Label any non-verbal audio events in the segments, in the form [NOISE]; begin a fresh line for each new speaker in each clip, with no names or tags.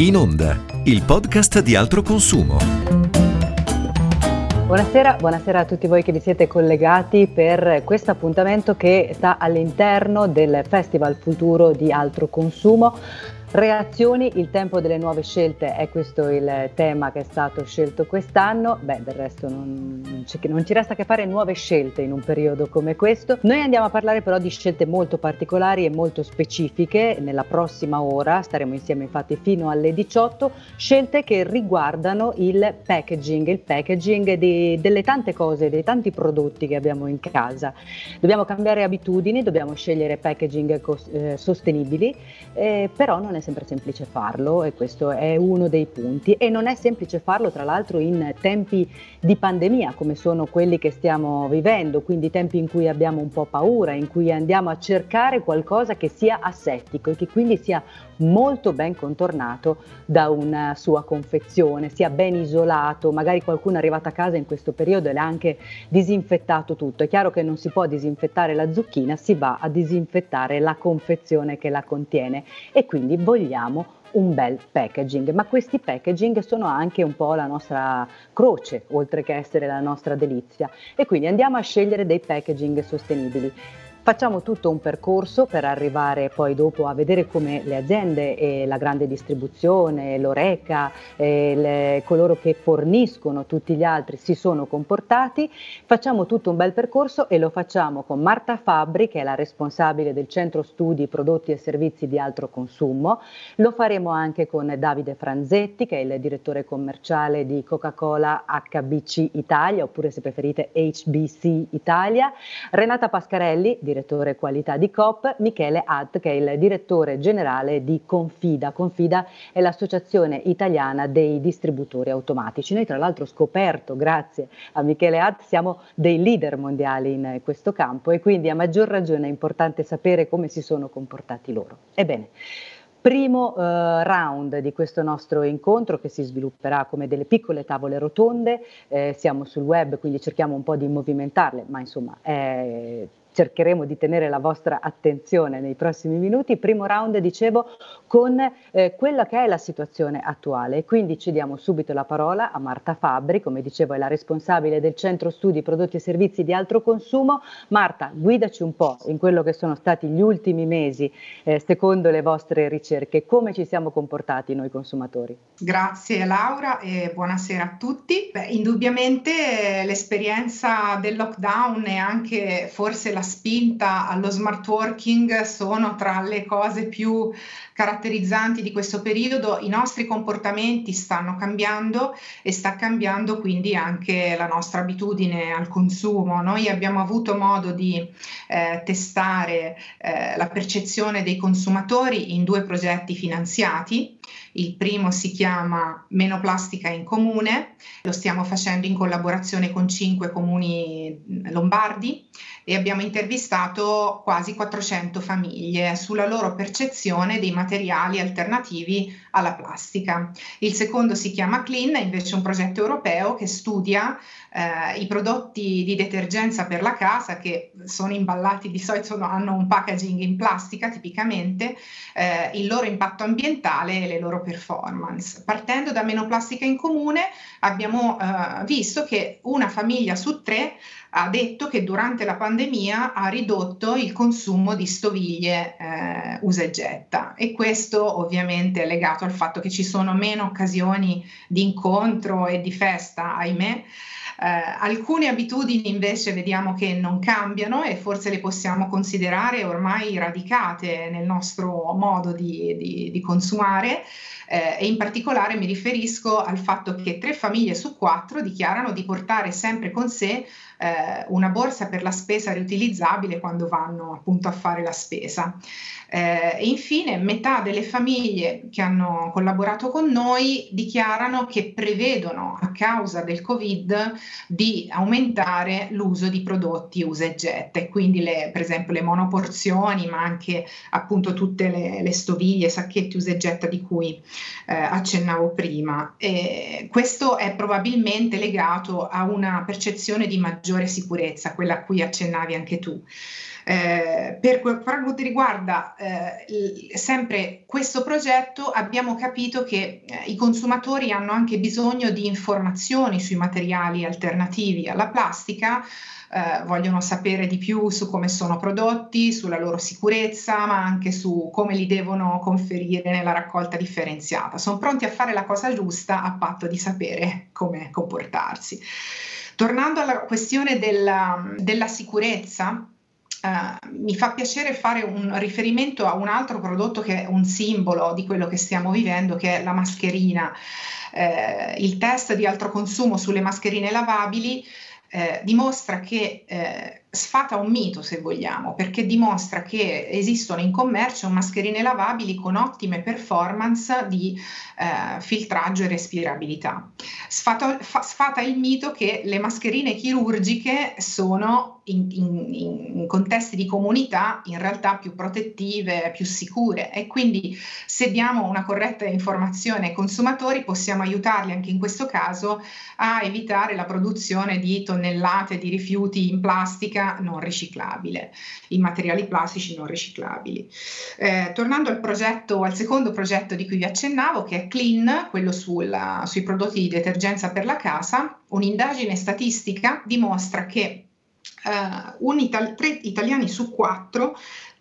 In Onda, il podcast di altro consumo.
Buonasera, buonasera a tutti voi che vi siete collegati per questo appuntamento che sta all'interno del Festival Futuro di Altro Consumo. Reazioni, il tempo delle nuove scelte è questo il tema che è stato scelto quest'anno. Beh, del resto non, non, ci resta che fare nuove scelte in un periodo come questo. Noi andiamo a parlare però di scelte molto particolari e molto specifiche. Nella prossima ora staremo insieme infatti fino alle 18, scelte che riguardano il packaging, il packaging di, delle tante cose, dei tanti prodotti che abbiamo in casa. Dobbiamo cambiare abitudini, dobbiamo scegliere packaging cos- eh, sostenibili, eh, però non è è sempre semplice farlo e questo è uno dei punti. E non è semplice farlo tra l'altro in tempi di pandemia come sono quelli che stiamo vivendo, quindi tempi in cui abbiamo un po' paura, in cui andiamo a cercare qualcosa che sia assettico e che quindi sia molto ben contornato da una sua confezione, sia ben isolato, magari qualcuno è arrivato a casa in questo periodo e l'ha anche disinfettato tutto. È chiaro che non si può disinfettare la zucchina, si va a disinfettare la confezione che la contiene e quindi vogliamo un bel packaging, ma questi packaging sono anche un po' la nostra croce, oltre che essere la nostra delizia. E quindi andiamo a scegliere dei packaging sostenibili. Facciamo tutto un percorso per arrivare poi dopo a vedere come le aziende e la grande distribuzione, l'Oreca, le, coloro che forniscono tutti gli altri si sono comportati. Facciamo tutto un bel percorso e lo facciamo con Marta Fabbri, che è la responsabile del centro studi prodotti e servizi di altro consumo. Lo faremo anche con Davide Franzetti, che è il direttore commerciale di Coca-Cola HBC Italia, oppure se preferite HBC Italia. Renata Pascarelli, direttore qualità di COP, Michele Hatt, che è il direttore generale di Confida. Confida è l'associazione italiana dei distributori automatici. Noi tra l'altro scoperto, grazie a Michele Hatt, siamo dei leader mondiali in questo campo e quindi a maggior ragione è importante sapere come si sono comportati loro. Ebbene, primo eh, round di questo nostro incontro che si svilupperà come delle piccole tavole rotonde, eh, siamo sul web quindi cerchiamo un po' di movimentarle, ma insomma è cercheremo di tenere la vostra attenzione nei prossimi minuti. Primo round, dicevo, con eh, quella che è la situazione attuale. Quindi ci diamo subito la parola a Marta Fabbri, come dicevo è la responsabile del Centro Studi Prodotti e Servizi di Altro Consumo. Marta, guidaci un po' in quello che sono stati gli ultimi mesi, eh, secondo le vostre ricerche, come ci siamo comportati noi consumatori.
Grazie Laura e buonasera a tutti. Beh, indubbiamente eh, l'esperienza del lockdown e anche forse la spinta allo smart working sono tra le cose più caratterizzanti di questo periodo. I nostri comportamenti stanno cambiando e sta cambiando quindi anche la nostra abitudine al consumo. Noi abbiamo avuto modo di eh, testare eh, la percezione dei consumatori in due progetti finanziati. Il primo si chiama Meno plastica in comune, lo stiamo facendo in collaborazione con cinque comuni lombardi e abbiamo intervistato quasi 400 famiglie sulla loro percezione dei materiali alternativi alla plastica. Il secondo si chiama Clean, è invece un progetto europeo che studia eh, i prodotti di detergenza per la casa che sono imballati di solito hanno un packaging in plastica tipicamente, eh, il loro impatto ambientale e le loro performance. Partendo da meno plastica in comune abbiamo eh, visto che una famiglia su tre ha detto che durante la pandemia ha ridotto il consumo di stoviglie eh, usa e getta e questo ovviamente è legato al fatto che ci sono meno occasioni di incontro e di festa, ahimè. Eh, alcune abitudini invece vediamo che non cambiano e forse le possiamo considerare ormai radicate nel nostro modo di, di, di consumare eh, e in particolare mi riferisco al fatto che tre famiglie su quattro dichiarano di portare sempre con sé eh, una borsa per la spesa riutilizzabile quando vanno appunto a fare la spesa. Eh, e infine metà delle famiglie che hanno collaborato con noi dichiarano che prevedono a causa del Covid di aumentare l'uso di prodotti usa e getta quindi le, per esempio le monoporzioni ma anche appunto tutte le, le stoviglie, sacchetti usa e getta di cui eh, accennavo prima. E questo è probabilmente legato a una percezione di maggiore sicurezza, quella a cui accennavi anche tu. Eh, per, quanto riguarda eh, sempre questo progetto, abbiamo capito che eh, i consumatori hanno anche bisogno di informazioni sui materiali alternativi alla plastica eh, vogliono sapere di più su come sono prodotti, sulla loro sicurezza, ma anche su come li devono conferire nella raccolta differenziata. Sono pronti a fare la cosa giusta a patto di sapere come comportarsi. Tornando alla questione della, della sicurezza, Uh, mi fa piacere fare un riferimento a un altro prodotto che è un simbolo di quello che stiamo vivendo, che è la mascherina. Uh, il test di altro consumo sulle mascherine lavabili eh, dimostra che eh, sfata un mito, se vogliamo, perché dimostra che esistono in commercio mascherine lavabili con ottime performance di eh, filtraggio e respirabilità. Sfata, fa, sfata il mito che le mascherine chirurgiche sono in, in, in, contesti di comunità in realtà più protettive, più sicure e quindi se diamo una corretta informazione ai consumatori possiamo aiutarli anche in questo caso a evitare la produzione di tonnellate di rifiuti in plastica non riciclabile, in materiali plastici non riciclabili. Eh, tornando al progetto, al secondo progetto di cui vi accennavo che è Clean, quello sulla, sui prodotti di detergenza per la casa, un'indagine statistica dimostra che uh, ital- tre italiani su quattro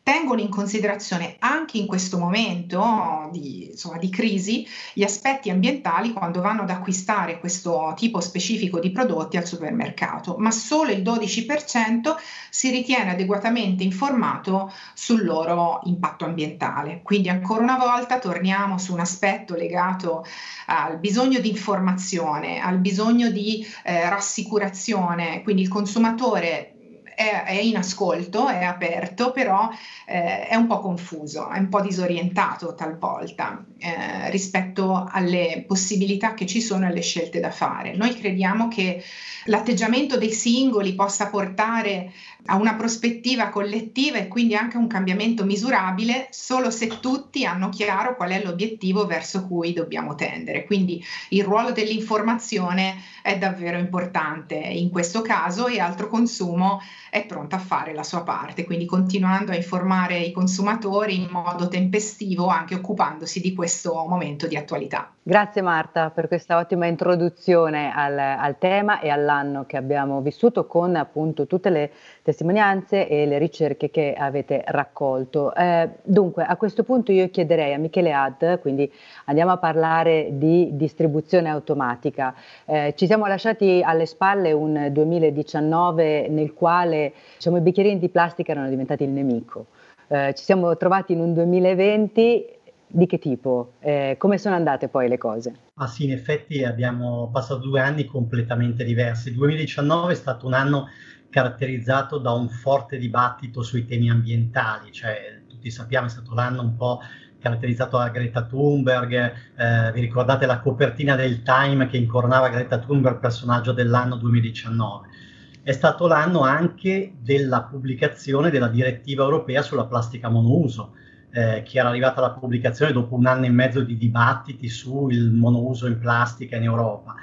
tengono in considerazione anche in questo momento di, insomma, di, crisi gli aspetti ambientali quando vanno ad acquistare questo tipo specifico di prodotti al supermercato, ma solo il 12% si ritiene adeguatamente informato sul loro impatto ambientale. Quindi ancora una volta torniamo su un aspetto legato al bisogno di informazione, al bisogno di eh, rassicurazione, quindi il consumatore è, è in ascolto, è aperto, però eh, è un po' confuso, è un po' disorientato talvolta eh, rispetto alle possibilità che ci sono e alle scelte da fare. Noi crediamo che l'atteggiamento dei singoli possa portare a una prospettiva collettiva e quindi anche a un cambiamento misurabile solo se tutti hanno chiaro qual è l'obiettivo verso cui dobbiamo tendere. Quindi il ruolo dell'informazione è davvero importante in questo caso e altro consumo è pronta a fare la sua parte, quindi continuando a informare i consumatori in modo tempestivo, anche occupandosi di questo momento di attualità.
Grazie Marta per questa ottima introduzione al, al tema e all'anno che abbiamo vissuto con appunto tutte le testimonianze e le ricerche che avete raccolto. Eh, dunque, a questo punto io chiederei a Michele Ad, quindi andiamo a parlare di distribuzione automatica. Eh, ci siamo lasciati alle spalle un 2019 nel quale diciamo, i bicchierini di plastica erano diventati il nemico. Eh, ci siamo trovati in un 2020 di che tipo? Eh, come sono andate poi le cose?
Ah sì, in effetti abbiamo passato due anni completamente diversi. Il 2019 è stato un anno caratterizzato da un forte dibattito sui temi ambientali, cioè tutti sappiamo è stato l'anno un po' caratterizzato da Greta Thunberg, eh, vi ricordate la copertina del Time che incoronava Greta Thunberg, personaggio dell'anno 2019. È stato l'anno anche della pubblicazione della direttiva europea sulla plastica monouso, eh, che era arrivata alla pubblicazione dopo un anno e mezzo di dibattiti sul monouso in plastica in Europa.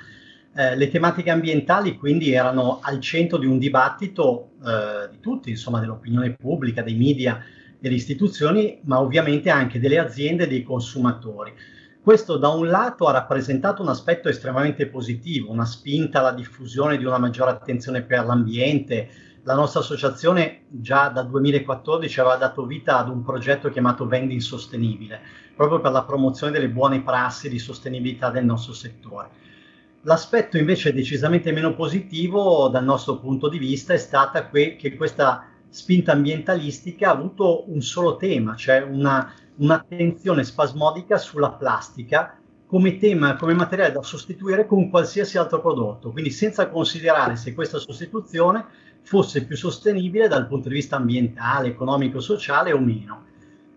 Eh, le tematiche ambientali quindi erano al centro di un dibattito eh, di tutti, insomma dell'opinione pubblica, dei media, delle istituzioni, ma ovviamente anche delle aziende e dei consumatori. Questo da un lato ha rappresentato un aspetto estremamente positivo, una spinta alla diffusione di una maggiore attenzione per l'ambiente. La nostra associazione già dal 2014 aveva dato vita ad un progetto chiamato Vending Sostenibile, proprio per la promozione delle buone prassi di sostenibilità del nostro settore. L'aspetto invece decisamente meno positivo dal nostro punto di vista è stata que- che questa spinta ambientalistica ha avuto un solo tema, cioè una, un'attenzione spasmodica sulla plastica come tema, come materiale da sostituire con qualsiasi altro prodotto, quindi senza considerare se questa sostituzione fosse più sostenibile dal punto di vista ambientale, economico, sociale o meno.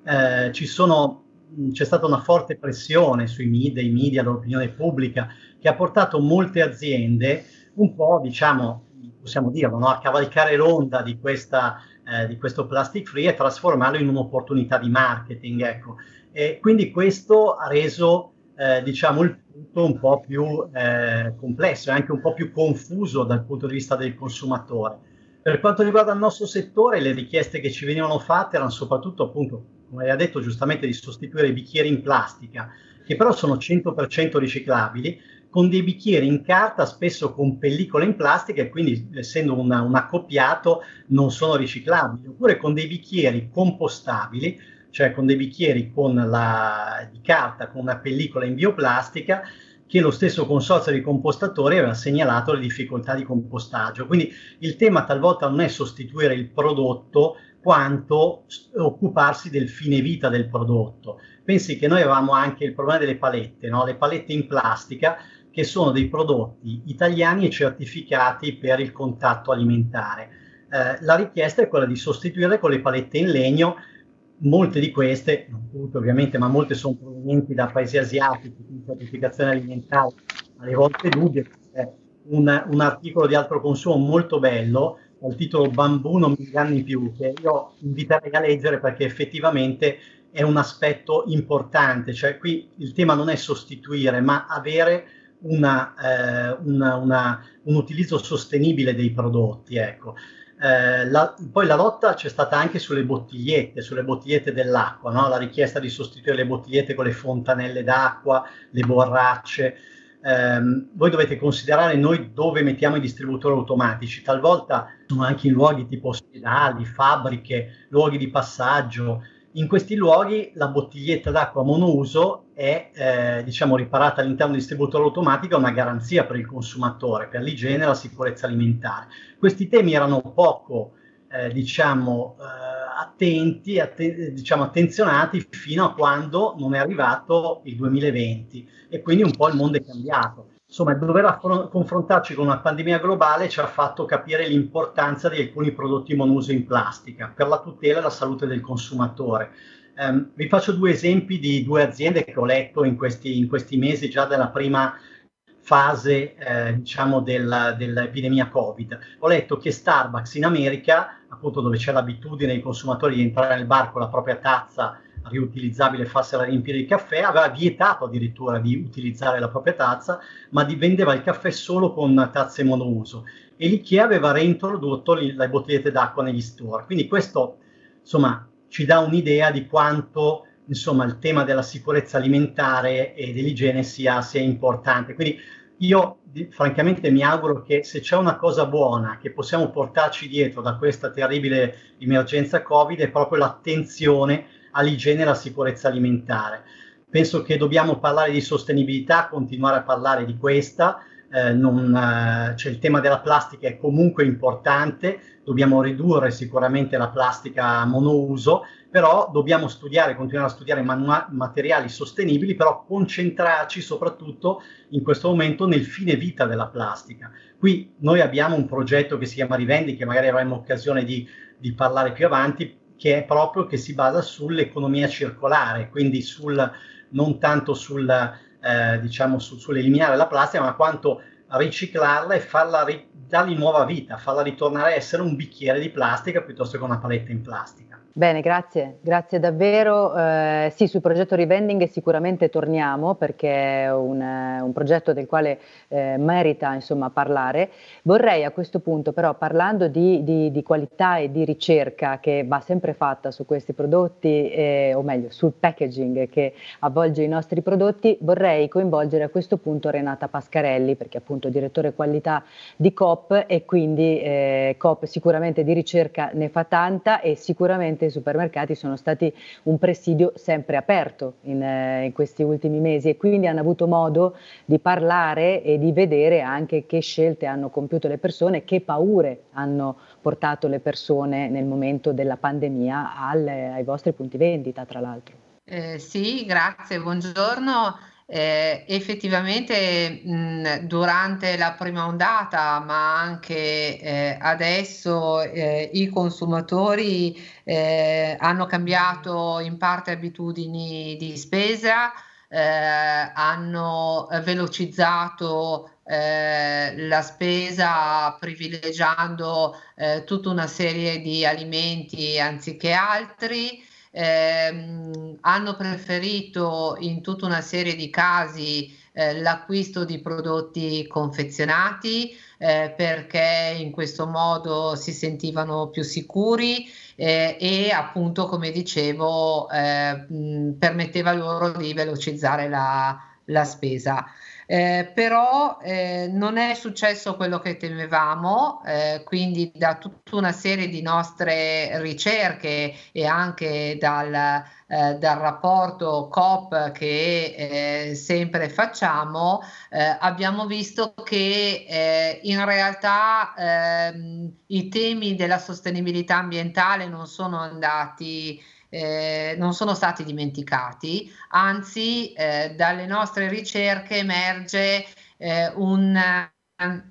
Eh, sono, c'è stata una forte pressione sui media, i media, l'opinione pubblica che ha portato molte aziende un po', diciamo, possiamo dirlo, no? a cavalcare l'onda di, questa, eh, di questo plastic free e trasformarlo in un'opportunità di marketing. Ecco. E quindi questo ha reso eh, diciamo, il punto un po' più eh, complesso e anche un po' più confuso dal punto di vista del consumatore. Per quanto riguarda il nostro settore, le richieste che ci venivano fatte erano soprattutto, appunto, come ha detto giustamente, di sostituire i bicchieri in plastica, che però sono 100% riciclabili, con dei bicchieri in carta, spesso con pellicole in plastica e quindi essendo una, un accoppiato non sono riciclabili, oppure con dei bicchieri compostabili, cioè con dei bicchieri con la, di carta con una pellicola in bioplastica che lo stesso consorzio di compostatori aveva segnalato le difficoltà di compostaggio. Quindi il tema talvolta non è sostituire il prodotto quanto occuparsi del fine vita del prodotto. Pensi che noi avevamo anche il problema delle palette, no? le palette in plastica che sono dei prodotti italiani e certificati per il contatto alimentare. Eh, la richiesta è quella di sostituire con le palette in legno, molte di queste, non tutte ovviamente, ma molte sono provenienti da paesi asiatici, quindi certificazione alimentare alle volte dubbia. Un, un articolo di altro consumo molto bello dal titolo Bambù non mi inganni più, che io inviterei a leggere perché effettivamente è un aspetto importante, cioè qui il tema non è sostituire, ma avere una, eh, una, una, un utilizzo sostenibile dei prodotti. Ecco. Eh, la, poi la lotta c'è stata anche sulle bottigliette, sulle bottigliette dell'acqua, no? la richiesta di sostituire le bottigliette con le fontanelle d'acqua, le borracce. Eh, voi dovete considerare noi dove mettiamo i distributori automatici, talvolta sono anche in luoghi tipo ospedali, fabbriche, luoghi di passaggio, in questi luoghi la bottiglietta d'acqua monouso è eh, diciamo, riparata all'interno del distributore automatico, è una garanzia per il consumatore, per l'igiene e la sicurezza alimentare. Questi temi erano poco eh, diciamo, eh, attenti, att- diciamo, attenzionati fino a quando non è arrivato il 2020 e quindi un po' il mondo è cambiato insomma, dover confrontarci con una pandemia globale ci ha fatto capire l'importanza di alcuni prodotti monouso in plastica per la tutela e la salute del consumatore. Um, vi faccio due esempi di due aziende che ho letto in questi, in questi mesi già della prima fase eh, diciamo del, dell'epidemia Covid. Ho letto che Starbucks in America, appunto dove c'è l'abitudine dei consumatori di entrare nel bar con la propria tazza riutilizzabile farsela riempire di caffè, aveva vietato addirittura di utilizzare la propria tazza, ma di, vendeva il caffè solo con tazze monouso e l'IKEA aveva reintrodotto le bottigliette d'acqua negli store. Quindi questo insomma ci dà un'idea di quanto insomma il tema della sicurezza alimentare e dell'igiene sia, sia importante. Quindi io francamente mi auguro che se c'è una cosa buona che possiamo portarci dietro da questa terribile emergenza Covid è proprio l'attenzione all'igiene e alla sicurezza alimentare. Penso che dobbiamo parlare di sostenibilità, continuare a parlare di questa. Eh, non, eh, cioè il tema della plastica è comunque importante, dobbiamo ridurre sicuramente la plastica monouso, però dobbiamo studiare, continuare a studiare manu- materiali sostenibili, però concentrarci soprattutto in questo momento nel fine vita della plastica. Qui noi abbiamo un progetto che si chiama Rivendi, che magari avremo occasione di, di parlare più avanti, che è proprio che si basa sull'economia circolare, quindi sul, non tanto sul, eh, diciamo, su, sull'eliminare la plastica, ma quanto riciclarla e farla ri- dargli nuova vita, farla ritornare a essere un bicchiere di plastica piuttosto che una paletta in plastica.
Bene, grazie, grazie davvero. Eh, sì, sul progetto Revending sicuramente torniamo perché è un, un progetto del quale eh, merita insomma, parlare. Vorrei a questo punto però parlando di, di, di, qualità e di ricerca che va sempre fatta su questi prodotti, eh, o meglio sul packaging che avvolge i nostri prodotti, vorrei coinvolgere a questo punto Renata Pascarelli perché appunto direttore qualità di COP e quindi eh, COP sicuramente di ricerca ne fa tanta e sicuramente i supermercati sono stati un presidio sempre aperto in, eh, in, questi ultimi mesi e quindi hanno avuto modo di parlare e di vedere anche che scelte hanno compiuto le persone, che paure hanno portato le persone nel momento della pandemia al, ai vostri punti vendita, tra l'altro.
Eh, sì, grazie, buongiorno. Eh, effettivamente mh, durante la prima ondata, ma anche eh, adesso, eh, i consumatori eh, hanno cambiato in parte abitudini di spesa, eh, hanno velocizzato eh, la spesa privilegiando tutta una serie di alimenti anziché altri ehm, hanno preferito in tutta una serie di casi eh, l'acquisto di prodotti confezionati eh, perché in questo modo si sentivano più sicuri eh, e appunto come dicevo eh, mh, permetteva loro di velocizzare la, la spesa. Eh, però eh, non è successo quello che temevamo, eh, quindi da tutta una serie di nostre ricerche e anche dal, eh, dal rapporto COP che eh, sempre facciamo, eh, abbiamo visto che in realtà ehm, i temi della sostenibilità ambientale non sono andati eh, non sono stati dimenticati, anzi eh, dalle nostre ricerche emerge eh, un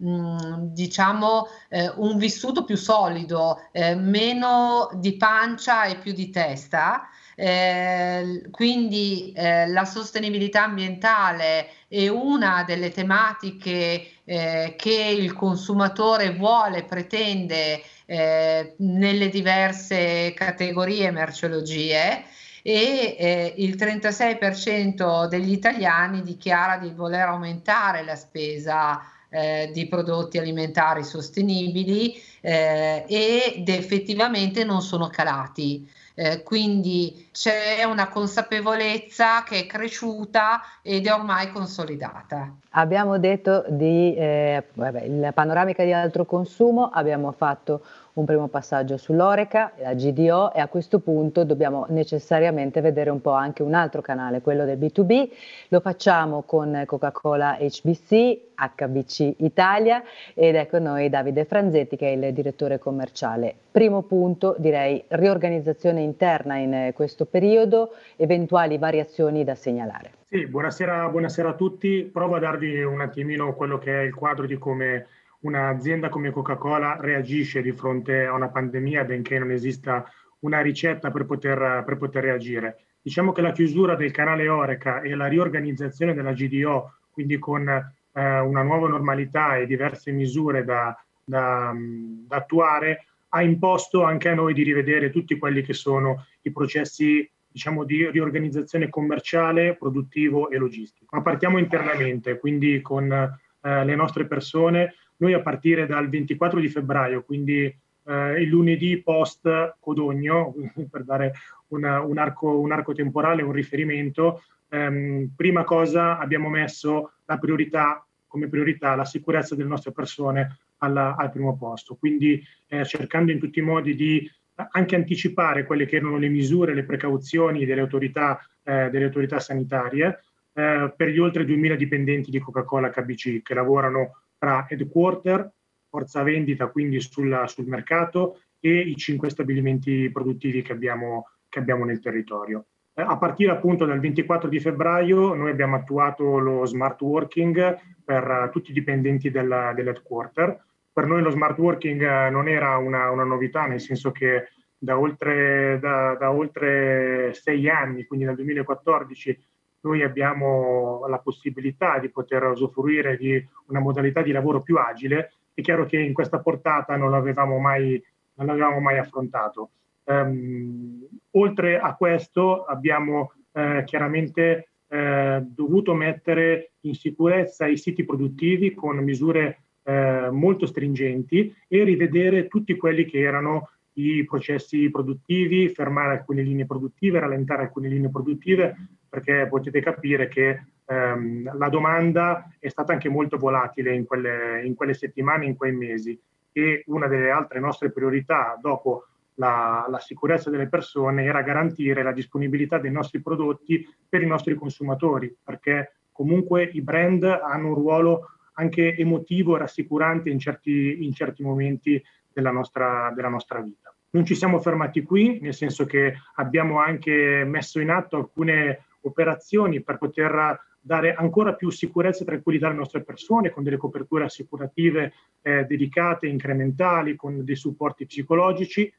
mm, diciamo eh, un vissuto più solido, eh, meno di pancia e più di testa. Eh, quindi eh, la sostenibilità ambientale è una delle tematiche eh, che il consumatore vuole, pretende eh, nelle diverse categorie merceologie e eh, il 36% degli italiani dichiara di voler aumentare la spesa eh, di prodotti alimentari sostenibili eh, ed effettivamente non sono calati. Eh, quindi c'è una consapevolezza che è cresciuta ed è ormai consolidata.
Abbiamo detto di eh, vabbè, la panoramica di altro consumo, abbiamo fatto un primo passaggio sull'Oreca, la GDO e a questo punto dobbiamo necessariamente vedere un po' anche un altro canale, quello del B2B. Lo facciamo con Coca-Cola HBC, HBC Italia ed è con noi Davide Franzetti che è il direttore commerciale. Primo punto direi riorganizzazione interna in questo periodo, eventuali variazioni da segnalare.
Sì, buonasera, buonasera a tutti. Provo a darvi un attimino quello che è il quadro di come un'azienda come Coca-Cola reagisce di fronte a una pandemia, benché non esista una ricetta per poter, per poter reagire. Diciamo che la chiusura del canale Oreca e la riorganizzazione della GDO, quindi con eh, una nuova normalità e diverse misure da, da, da attuare, ha imposto anche a noi di rivedere tutti quelli che sono i processi diciamo, di riorganizzazione commerciale, produttivo e logistico. Ma partiamo internamente, quindi con eh, le nostre persone, noi a partire dal 24 di febbraio, quindi eh, il lunedì post Codogno, [LAUGHS] per dare una, un, arco, un, arco, temporale, un riferimento, ehm, prima cosa abbiamo messo la priorità, come priorità la sicurezza delle nostre persone alla, al primo posto, quindi eh, cercando in tutti i modi di anche anticipare quelle che erano le misure, le precauzioni delle autorità, eh, delle autorità sanitarie eh, per gli oltre 2.000 dipendenti di Coca-Cola KBC che lavorano tra headquarter, forza vendita quindi sulla, sul mercato e i cinque stabilimenti produttivi che abbiamo, che abbiamo nel territorio. Eh, a partire appunto dal 24 di febbraio noi abbiamo attuato lo smart working per uh, tutti i dipendenti del, dell'headquarter. Per noi lo smart working uh, non era una, una, novità, nel senso che da oltre, da, da oltre sei anni, quindi dal 2014, noi abbiamo la possibilità di poter usufruire di una modalità di lavoro più agile, è chiaro che in questa portata non l'avevamo mai, non l'avevamo mai affrontato. Um, oltre a questo abbiamo eh, chiaramente eh, dovuto mettere in sicurezza i siti produttivi con misure eh, molto stringenti e rivedere tutti quelli che erano i processi produttivi, fermare alcune linee produttive, rallentare alcune linee produttive, perché potete capire che ehm, la domanda è stata anche molto volatile in quelle, in quelle, settimane, in quei mesi. E una delle altre nostre priorità dopo la, la, sicurezza delle persone era garantire la disponibilità dei nostri prodotti per i nostri consumatori, perché comunque i brand hanno un ruolo anche emotivo e rassicurante in certi, in certi momenti della nostra, della nostra vita. Non ci siamo fermati qui, nel senso che abbiamo anche messo in atto alcune operazioni per poter dare ancora più sicurezza e tranquillità alle nostre persone con delle coperture assicurative eh, dedicate, incrementali, con dei supporti psicologici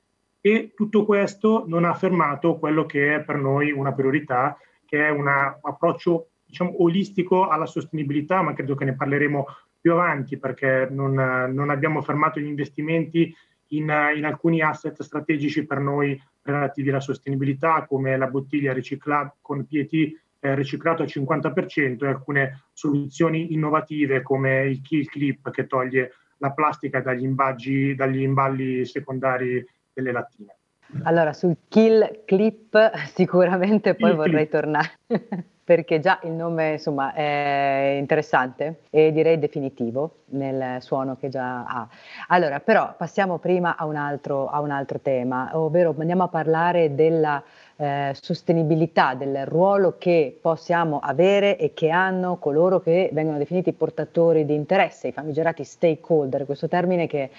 e tutto questo non ha fermato quello che è per noi una priorità, che è un approccio diciamo, olistico alla sostenibilità, ma credo che ne parleremo più avanti perché non, non abbiamo fermato gli investimenti in, in, alcuni asset strategici per noi relativi alla sostenibilità, come la bottiglia riciclata con PET eh, riciclato al 50% e alcune soluzioni innovative come il Kill Clip che toglie la plastica dagli, imbaggi, dagli imballi secondari delle lattine.
Allora, sul Kill Clip [LAUGHS] sicuramente poi il vorrei clip. tornare. [LAUGHS] perché già il nome insomma è interessante e direi definitivo nel suono che già ha. Allora, però passiamo prima a un altro, a un altro tema, ovvero andiamo a parlare della eh, sostenibilità, del ruolo che possiamo avere e che hanno coloro che vengono definiti portatori di interesse, i famigerati stakeholder, questo termine che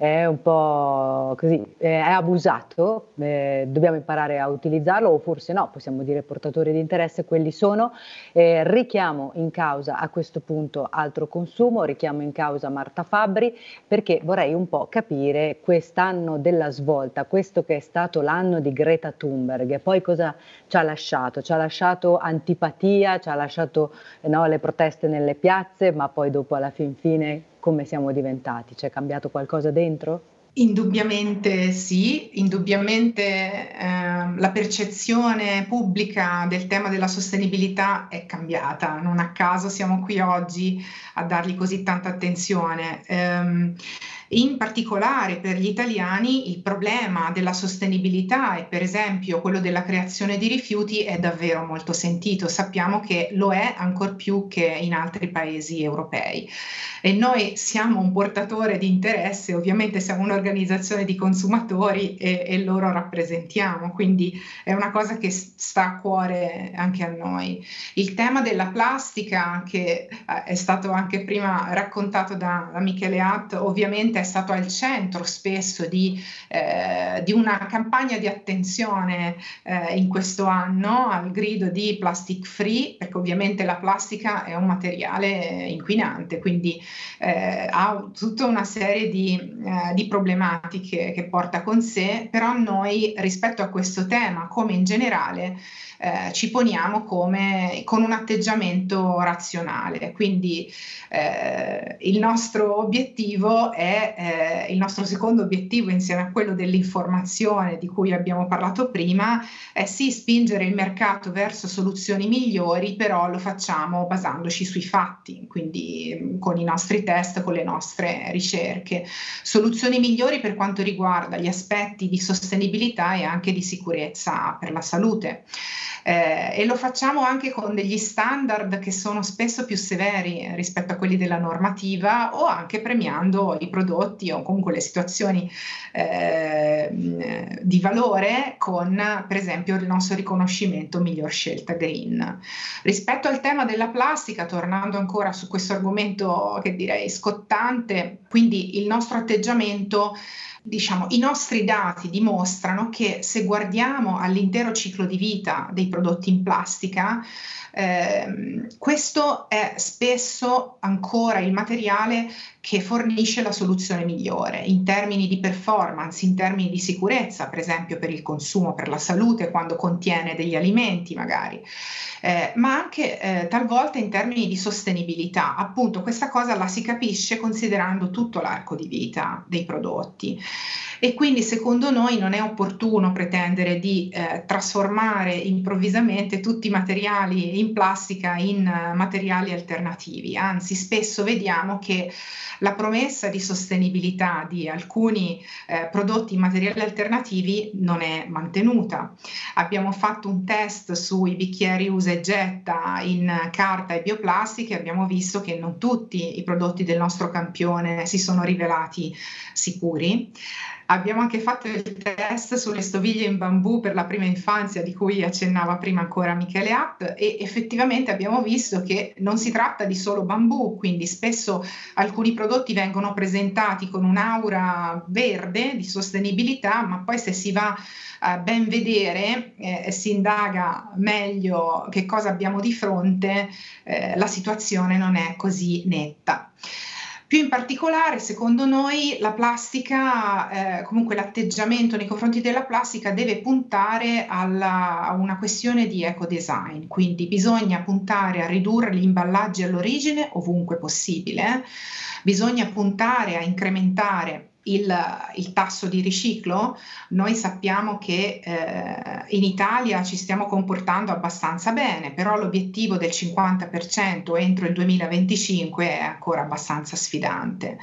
è un po' così, è abusato, eh, dobbiamo imparare a utilizzarlo o forse no, possiamo dire portatori di interesse, quelli sono. Eh, richiamo in causa a questo punto altro consumo, richiamo in causa Marta Fabbri perché vorrei un po' capire quest'anno della svolta, questo che è stato l'anno di Greta Thunberg e poi cosa ci ha lasciato? Ci ha lasciato antipatia, ci ha lasciato no, le proteste nelle piazze, ma poi dopo alla fin fine come siamo diventati? C'è cambiato qualcosa dentro?
Indubbiamente sì, indubbiamente eh, la percezione pubblica del tema della sostenibilità è cambiata, non a caso siamo qui oggi a dargli così tanta attenzione. Eh, in particolare per gli italiani il problema della sostenibilità e per esempio quello della creazione di rifiuti è davvero molto sentito. Sappiamo che lo è ancor più che in altri paesi europei. E noi siamo un portatore di interesse, ovviamente siamo un'organizzazione di consumatori e, e loro rappresentiamo, quindi è una cosa che sta a cuore anche a noi. Il tema della plastica, che eh, è stato anche prima raccontato da, da Michele Att, ovviamente è stato al centro spesso di, eh, di una campagna di attenzione eh, in questo anno al grido di plastic free, perché ovviamente la plastica è un materiale inquinante, quindi eh, ha tutta una serie di, eh, di problematiche che porta con sé, però noi rispetto a questo tema, come in generale, eh, ci poniamo come, con un atteggiamento razionale. Quindi eh, il nostro obiettivo è, eh, il nostro secondo obiettivo insieme a quello dell'informazione di cui abbiamo parlato prima, è sì spingere il mercato verso soluzioni migliori, però lo facciamo basandoci sui fatti, quindi mm, con i nostri test, con le nostre ricerche. Soluzioni migliori per quanto riguarda gli aspetti di sostenibilità e anche di sicurezza per la salute eh, e lo facciamo anche con degli standard che sono spesso più severi rispetto a quelli della normativa o anche premiando i prodotti o comunque le situazioni eh, di valore con per esempio il nostro riconoscimento miglior scelta green. Rispetto al tema della plastica, tornando ancora su questo argomento che direi scottante, quindi il nostro atteggiamento Diciamo, i nostri dati dimostrano che se guardiamo all'intero ciclo di vita dei prodotti in plastica, eh, questo è spesso ancora il materiale che fornisce la soluzione migliore in termini di performance, in termini di sicurezza, per esempio per il consumo, per la salute, quando contiene degli alimenti magari, eh, ma anche eh, talvolta in termini di sostenibilità. Appunto, questa cosa la si capisce considerando tutto l'arco di vita dei prodotti. E quindi secondo noi non è opportuno pretendere di eh, trasformare improvvisamente tutti i materiali in plastica in uh, materiali alternativi, anzi spesso vediamo che la promessa di sostenibilità di alcuni eh, prodotti materiali alternativi non è mantenuta. Abbiamo fatto un test sui bicchieri usa e getta in carta e bioplastica e abbiamo visto che non tutti i prodotti del nostro campione si sono rivelati sicuri. Abbiamo anche fatto il test sulle stoviglie in bambù per la prima infanzia di cui accennava prima ancora Michele App e effettivamente abbiamo visto che non si tratta di solo bambù, quindi spesso alcuni prodotti vengono presentati con un'aura verde di sostenibilità, ma poi se si va a ben vedere eh, si indaga meglio che cosa abbiamo di fronte, eh, la situazione non è così netta. Più in particolare, secondo noi, la plastica, eh, comunque l'atteggiamento nei confronti della plastica deve puntare alla, a una questione di eco-design, quindi bisogna puntare a ridurre gli imballaggi all'origine ovunque possibile, bisogna puntare a incrementare il, il, tasso di riciclo, noi sappiamo che eh, in Italia ci stiamo comportando abbastanza bene, però l'obiettivo del 50% entro il 2025 è ancora abbastanza sfidante.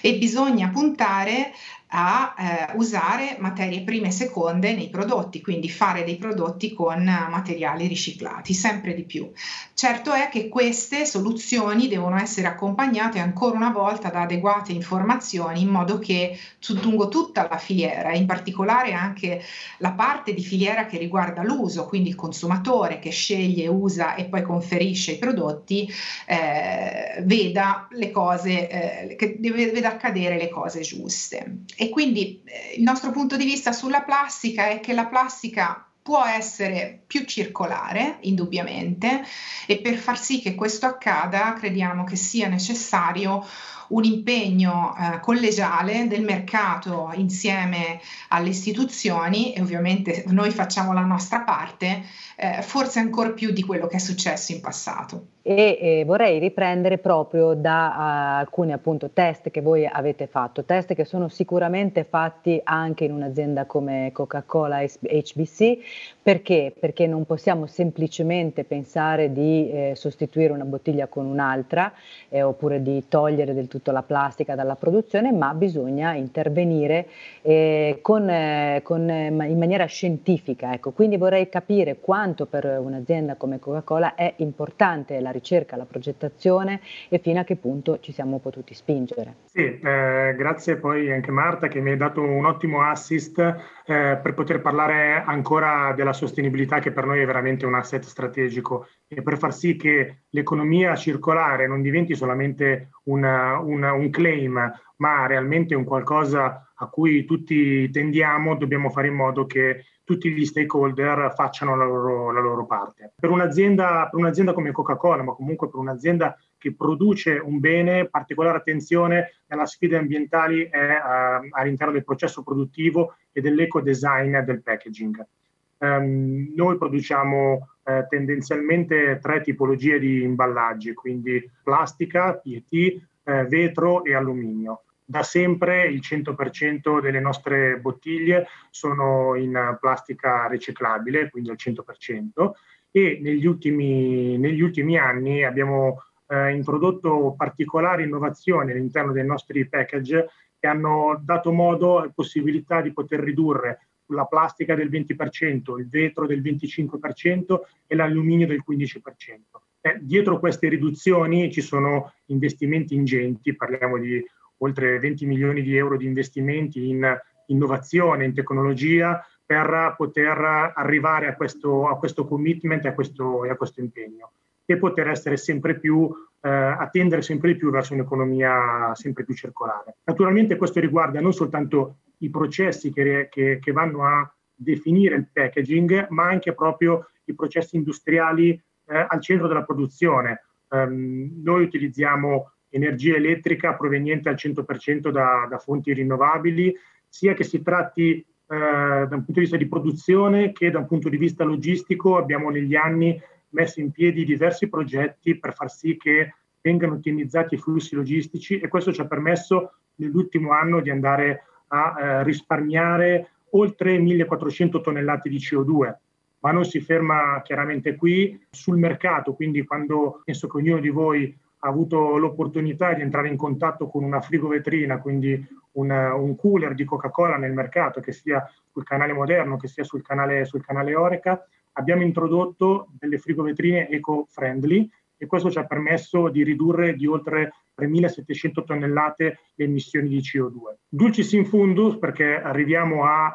E bisogna puntare a eh, usare materie prime e seconde nei prodotti, quindi fare dei prodotti con materiali riciclati, sempre di più. Certo è che queste soluzioni devono essere accompagnate ancora una volta da adeguate informazioni in modo che lungo tutta la filiera, in particolare anche la parte di filiera che riguarda l'uso, quindi il consumatore che sceglie, usa e poi conferisce i prodotti, eh, veda le cose, eh, che deve, veda accadere le cose giuste. E quindi eh, il nostro punto di vista sulla plastica è che la plastica può essere più circolare, indubbiamente, e per far sì che questo accada crediamo che sia necessario un impegno eh, collegiale del mercato insieme alle istituzioni e ovviamente noi facciamo la nostra parte, eh, forse ancora più di quello che è successo in passato.
E eh, vorrei riprendere proprio da uh, alcuni appunto test che voi avete fatto, test che sono sicuramente fatti anche in un'azienda come Coca-Cola HBC, perché? Perché non possiamo semplicemente pensare di eh, sostituire una bottiglia con un'altra eh, oppure di togliere del tutto la plastica dalla produzione, ma bisogna intervenire eh, con, eh, con, in maniera scientifica. Ecco. Quindi vorrei capire quanto per un'azienda come Coca-Cola è importante la ricerca, la progettazione e fino a che punto ci siamo potuti spingere.
Sì, eh, grazie poi anche Marta che mi ha dato un ottimo assist eh, per poter parlare ancora della sostenibilità che per noi è veramente un asset strategico e per far sì che l'economia circolare non diventi solamente una, una, un claim, ma realmente un qualcosa a cui tutti tendiamo, dobbiamo fare in modo che tutti gli stakeholder facciano la loro, la loro parte. Per un'azienda, per un'azienda come Coca-Cola, ma comunque per un'azienda che produce un bene, particolare attenzione alle sfide ambientali è, uh, all'interno del processo produttivo e dell'eco-design del packaging. Um, noi produciamo uh, tendenzialmente tre tipologie di imballaggi, quindi plastica, PET, uh, vetro e alluminio da sempre il 100% delle nostre bottiglie sono in plastica riciclabile, quindi al 100%, e negli ultimi, negli ultimi anni abbiamo eh, introdotto particolari innovazioni all'interno dei nostri package che hanno dato modo e possibilità di poter ridurre la plastica del 20%, il vetro del 25% e l'alluminio del 15%. Eh, dietro queste riduzioni ci sono investimenti ingenti, parliamo di oltre 20 milioni di euro di investimenti in innovazione, in tecnologia, per poter arrivare a questo, a questo commitment e a questo, a questo impegno e poter essere sempre più, eh, attendere sempre di più verso un'economia sempre più circolare. Naturalmente questo riguarda non soltanto i processi che, che, che vanno a definire il packaging, ma anche proprio i processi industriali eh, al centro della produzione. Um, noi utilizziamo energia elettrica proveniente al 100% da, da fonti rinnovabili, sia che si tratti eh, da un punto di vista di produzione che da un punto di vista logistico. Abbiamo negli anni messo in piedi diversi progetti per far sì che vengano ottimizzati i flussi logistici e questo ci ha permesso nell'ultimo anno di andare a eh, risparmiare oltre 1400 tonnellate di CO2 ma non si ferma chiaramente qui sul mercato, quindi quando penso che ognuno di voi ha avuto l'opportunità di entrare in contatto con una frigovetrina, quindi un, un cooler di Coca-Cola nel mercato, che sia sul canale moderno, che sia sul canale, sul canale Oreca, abbiamo introdotto delle frigovetrine eco-friendly e questo ci ha permesso di ridurre di oltre 3.700 tonnellate le emissioni di CO2. Dulcis in fundus, perché arriviamo a,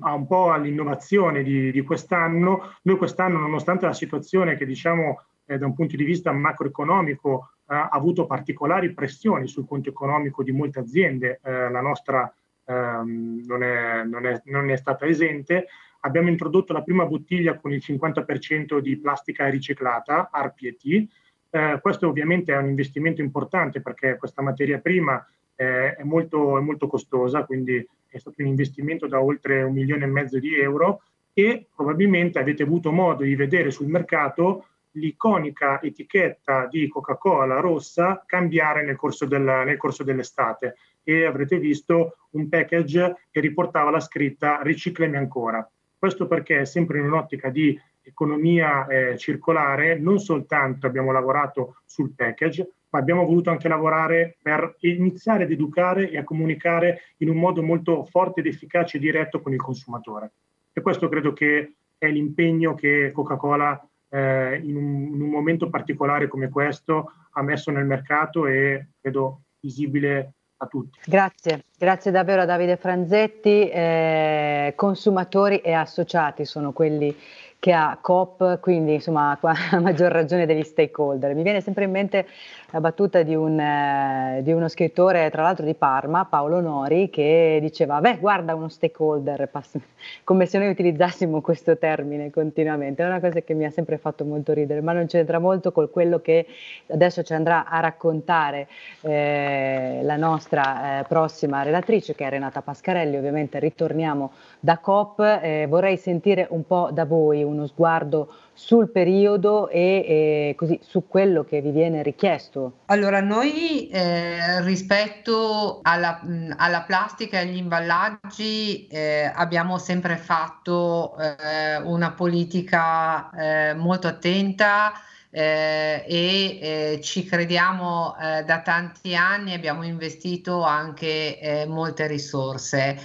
a un po' all'innovazione di, di quest'anno, noi quest'anno, nonostante la situazione che diciamo eh, da un punto di vista macroeconomico ha avuto particolari pressioni sul conto economico di molte aziende, eh, la nostra ehm, non, è, non, è, non, è, stata esente. Abbiamo introdotto la prima bottiglia con il 50% di plastica riciclata, RPET. Eh, questo ovviamente è un investimento importante perché questa materia prima eh, è, molto, è molto costosa, quindi è stato un investimento da oltre un milione e mezzo di euro e probabilmente avete avuto modo di vedere sul mercato l'iconica etichetta di Coca-Cola rossa cambiare nel corso, del, nel corso dell'estate e avrete visto un package che riportava la scritta riciclami ancora. Questo perché sempre in un'ottica di economia eh, circolare non soltanto abbiamo lavorato sul package, ma abbiamo voluto anche lavorare per iniziare ad educare e a comunicare in un modo molto forte ed efficace e diretto con il consumatore. E questo credo che è l'impegno che Coca-Cola eh, in, un, in, un, momento particolare come questo ha messo nel mercato e credo visibile a tutti.
Grazie, grazie davvero a Davide Franzetti. Eh, consumatori e associati sono quelli che ha COP, quindi insomma [LAUGHS] a maggior ragione degli stakeholder. Mi viene sempre in mente la battuta di, un, eh, di, uno scrittore, tra l'altro di Parma, Paolo Nori, che diceva, beh guarda uno stakeholder, pass- [LAUGHS] come se noi utilizzassimo questo termine continuamente, è una cosa che mi ha sempre fatto molto ridere, ma non c'entra molto con quello che adesso ci andrà a raccontare eh, la nostra eh, prossima relatrice, che è Renata Pascarelli, ovviamente ritorniamo da COP, eh, vorrei sentire un po' da voi uno sguardo sul periodo e, e così su quello che vi viene richiesto?
Allora, noi eh, rispetto alla, alla, plastica e agli imballaggi eh, abbiamo sempre fatto eh, una politica eh, molto attenta. Eh, e eh, ci crediamo eh, da tanti anni, abbiamo investito anche eh, molte risorse.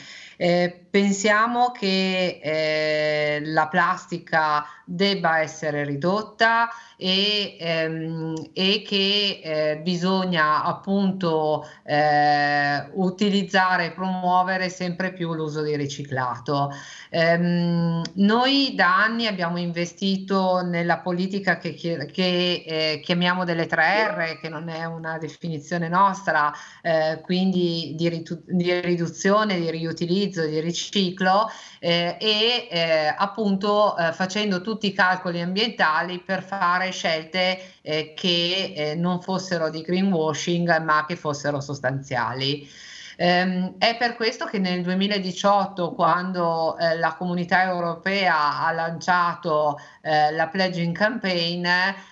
Eh, pensiamo che eh, la plastica debba essere ridotta e, ehm, e che eh, bisogna appunto eh, utilizzare e promuovere sempre più l'uso di riciclato. Ehm, noi da anni abbiamo investito nella politica che, che eh, chiamiamo delle 3R, che non è una definizione nostra, eh, quindi di, ritu- di riduzione, di riutilizzo, di riciclo eh, e eh, appunto facendo tutti i calcoli ambientali per fare scelte eh, che eh, non fossero di greenwashing ma che fossero sostanziali. Um, è per questo che nel 2018, quando eh, la comunità europea ha lanciato eh, la pledging campaign,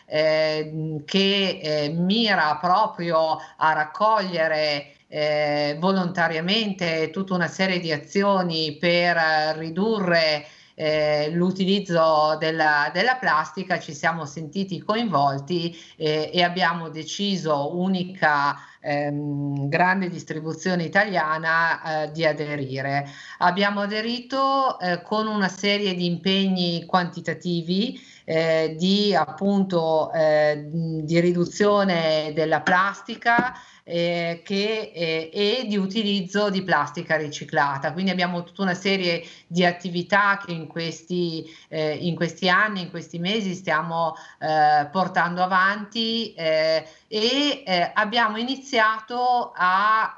eh, che eh, mira proprio a raccogliere eh, volontariamente tutta una serie di azioni per ridurre eh, l'utilizzo della, della, plastica ci siamo sentiti coinvolti eh, e abbiamo deciso, unica ehm, grande distribuzione italiana, eh, di aderire. Abbiamo aderito eh, con una serie di impegni quantitativi eh, di appunto eh, di riduzione della plastica eh, che, eh, e di utilizzo di plastica riciclata. Quindi abbiamo tutta una serie di attività che in questi, eh, in questi anni, in questi mesi stiamo eh, portando avanti eh, e eh, abbiamo iniziato a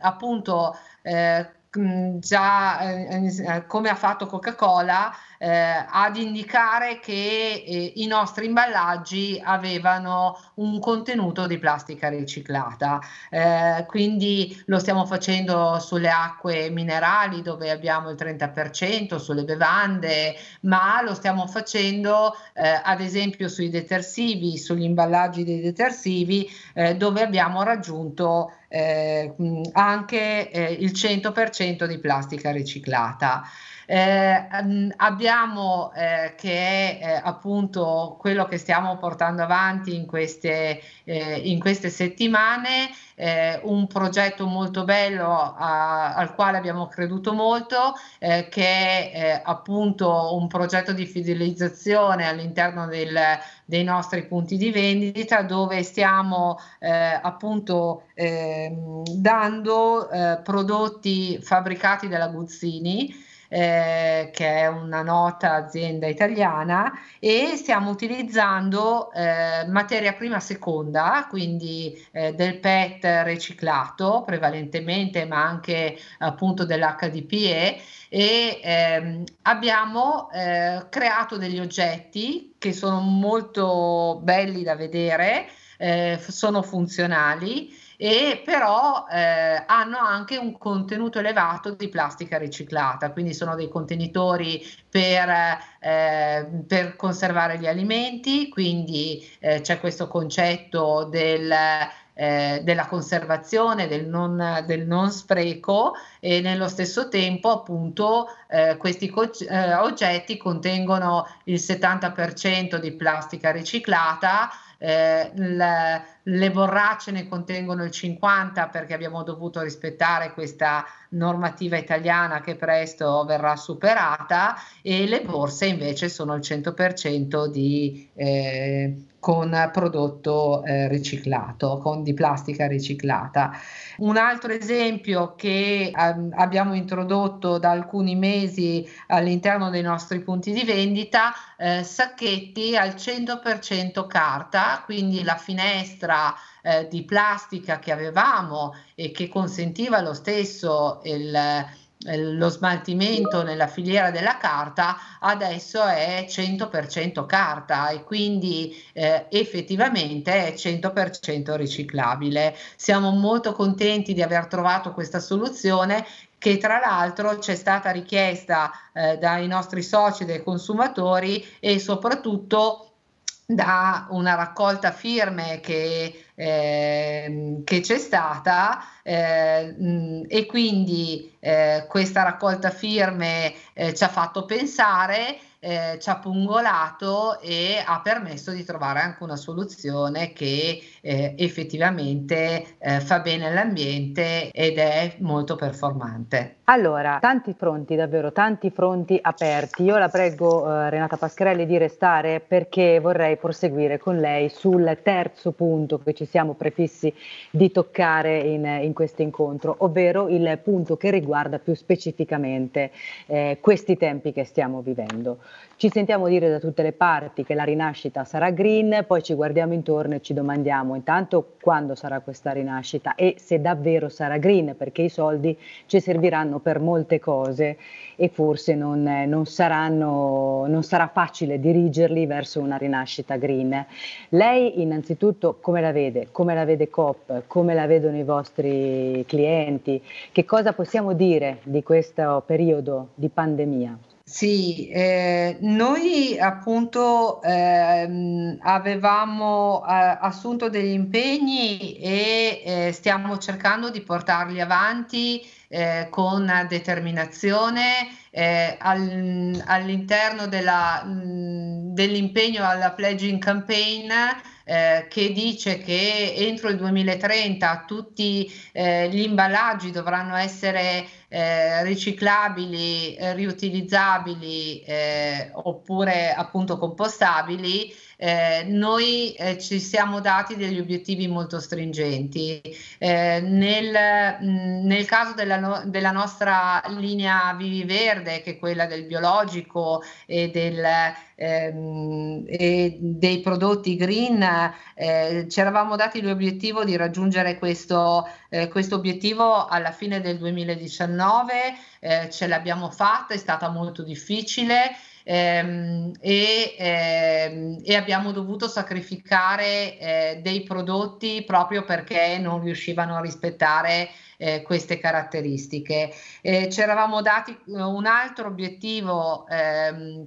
appunto già eh, come ha fatto Coca-Cola eh, ad indicare che eh, i nostri imballaggi avevano un contenuto di plastica riciclata. Eh, quindi lo stiamo facendo sulle acque minerali dove abbiamo il 30%, sulle bevande, ma lo stiamo facendo eh, ad esempio sui detersivi, sugli imballaggi dei detersivi eh, dove abbiamo raggiunto eh, anche il 100% di plastica riciclata. Eh, abbiamo eh, che è eh, appunto quello che stiamo portando avanti in queste, eh, in queste settimane, eh, un progetto molto bello a, al quale abbiamo creduto molto, che è appunto un progetto di fidelizzazione all'interno del, dei nostri punti di vendita dove stiamo appunto ehm, dando prodotti fabbricati dalla Guzzini eh, che è una nota azienda italiana, e stiamo utilizzando eh, materia prima seconda, quindi eh, del PET riciclato prevalentemente, ma anche appunto dell'HDPE e ehm, abbiamo eh, creato degli oggetti che sono molto belli da vedere, eh, sono funzionali e però eh, hanno anche un contenuto elevato di plastica riciclata, quindi sono dei contenitori per, eh, per conservare gli alimenti, quindi eh, c'è questo concetto del eh, della conservazione, del non, del non, spreco e nello stesso tempo appunto eh, questi co- eh, oggetti contengono il 70% di plastica riciclata, eh, le, le borracce ne contengono il 50% perché abbiamo dovuto rispettare questa normativa italiana che presto verrà superata e le borse invece sono il 100% di eh, con prodotto eh, riciclato, con di plastica riciclata. Un altro esempio che eh, abbiamo introdotto da alcuni mesi all'interno dei nostri punti di vendita, eh, sacchetti al 100% carta, quindi la finestra eh, di plastica che avevamo e che consentiva lo stesso il lo smaltimento nella filiera della carta adesso è 100% carta e quindi eh, effettivamente è 100% riciclabile. Siamo molto contenti di aver trovato questa soluzione che tra l'altro ci è stata richiesta eh, dai nostri soci, dai consumatori e soprattutto da una raccolta firme che, eh, che c'è stata eh, e quindi eh, questa raccolta firme eh, ci ha fatto pensare eh, ci ha pungolato e ha permesso di trovare anche una soluzione che eh, effettivamente eh, fa bene all'ambiente ed è molto performante.
Allora, tanti fronti, davvero tanti fronti aperti. Io la prego eh, Renata Pascarelli di restare perché vorrei proseguire con lei sul terzo punto che ci siamo prefissi di toccare in, in questo incontro, ovvero il punto che riguarda più specificamente eh, questi tempi che stiamo vivendo. Ci sentiamo dire da tutte le parti che la rinascita sarà green, poi ci guardiamo intorno e ci domandiamo intanto quando sarà questa rinascita e se davvero sarà green, perché i soldi ci serviranno per molte cose e forse non, non, saranno, non sarà facile dirigerli verso una rinascita green. Lei innanzitutto come la vede? Come la vede COP? Come la vedono i vostri clienti? Che cosa possiamo dire di questo periodo di pandemia?
Sì, eh, noi appunto eh, avevamo eh, assunto degli impegni e eh, stiamo cercando di portarli avanti eh, con determinazione eh, al, all'interno della, mh, dell'impegno alla pledging campaign che dice che entro il 2030 tutti gli imballaggi dovranno essere eh, riciclabili, eh, riutilizzabili eh, oppure appunto compostabili, eh, noi eh, ci siamo dati degli obiettivi molto stringenti. Eh, nel, mh, nel, caso della, no, della, nostra linea Vivi Verde, che è quella del biologico e, del, ehm, e dei prodotti green, eh, ci eravamo dati l'obiettivo di raggiungere questo, eh, questo obiettivo alla fine del 2019, eh, ce l'abbiamo fatta, è stata molto difficile ehm, e, ehm, e, abbiamo dovuto sacrificare eh, dei prodotti proprio perché non riuscivano a rispettare eh, queste caratteristiche. Eh, ci eravamo dati un altro obiettivo, ehm,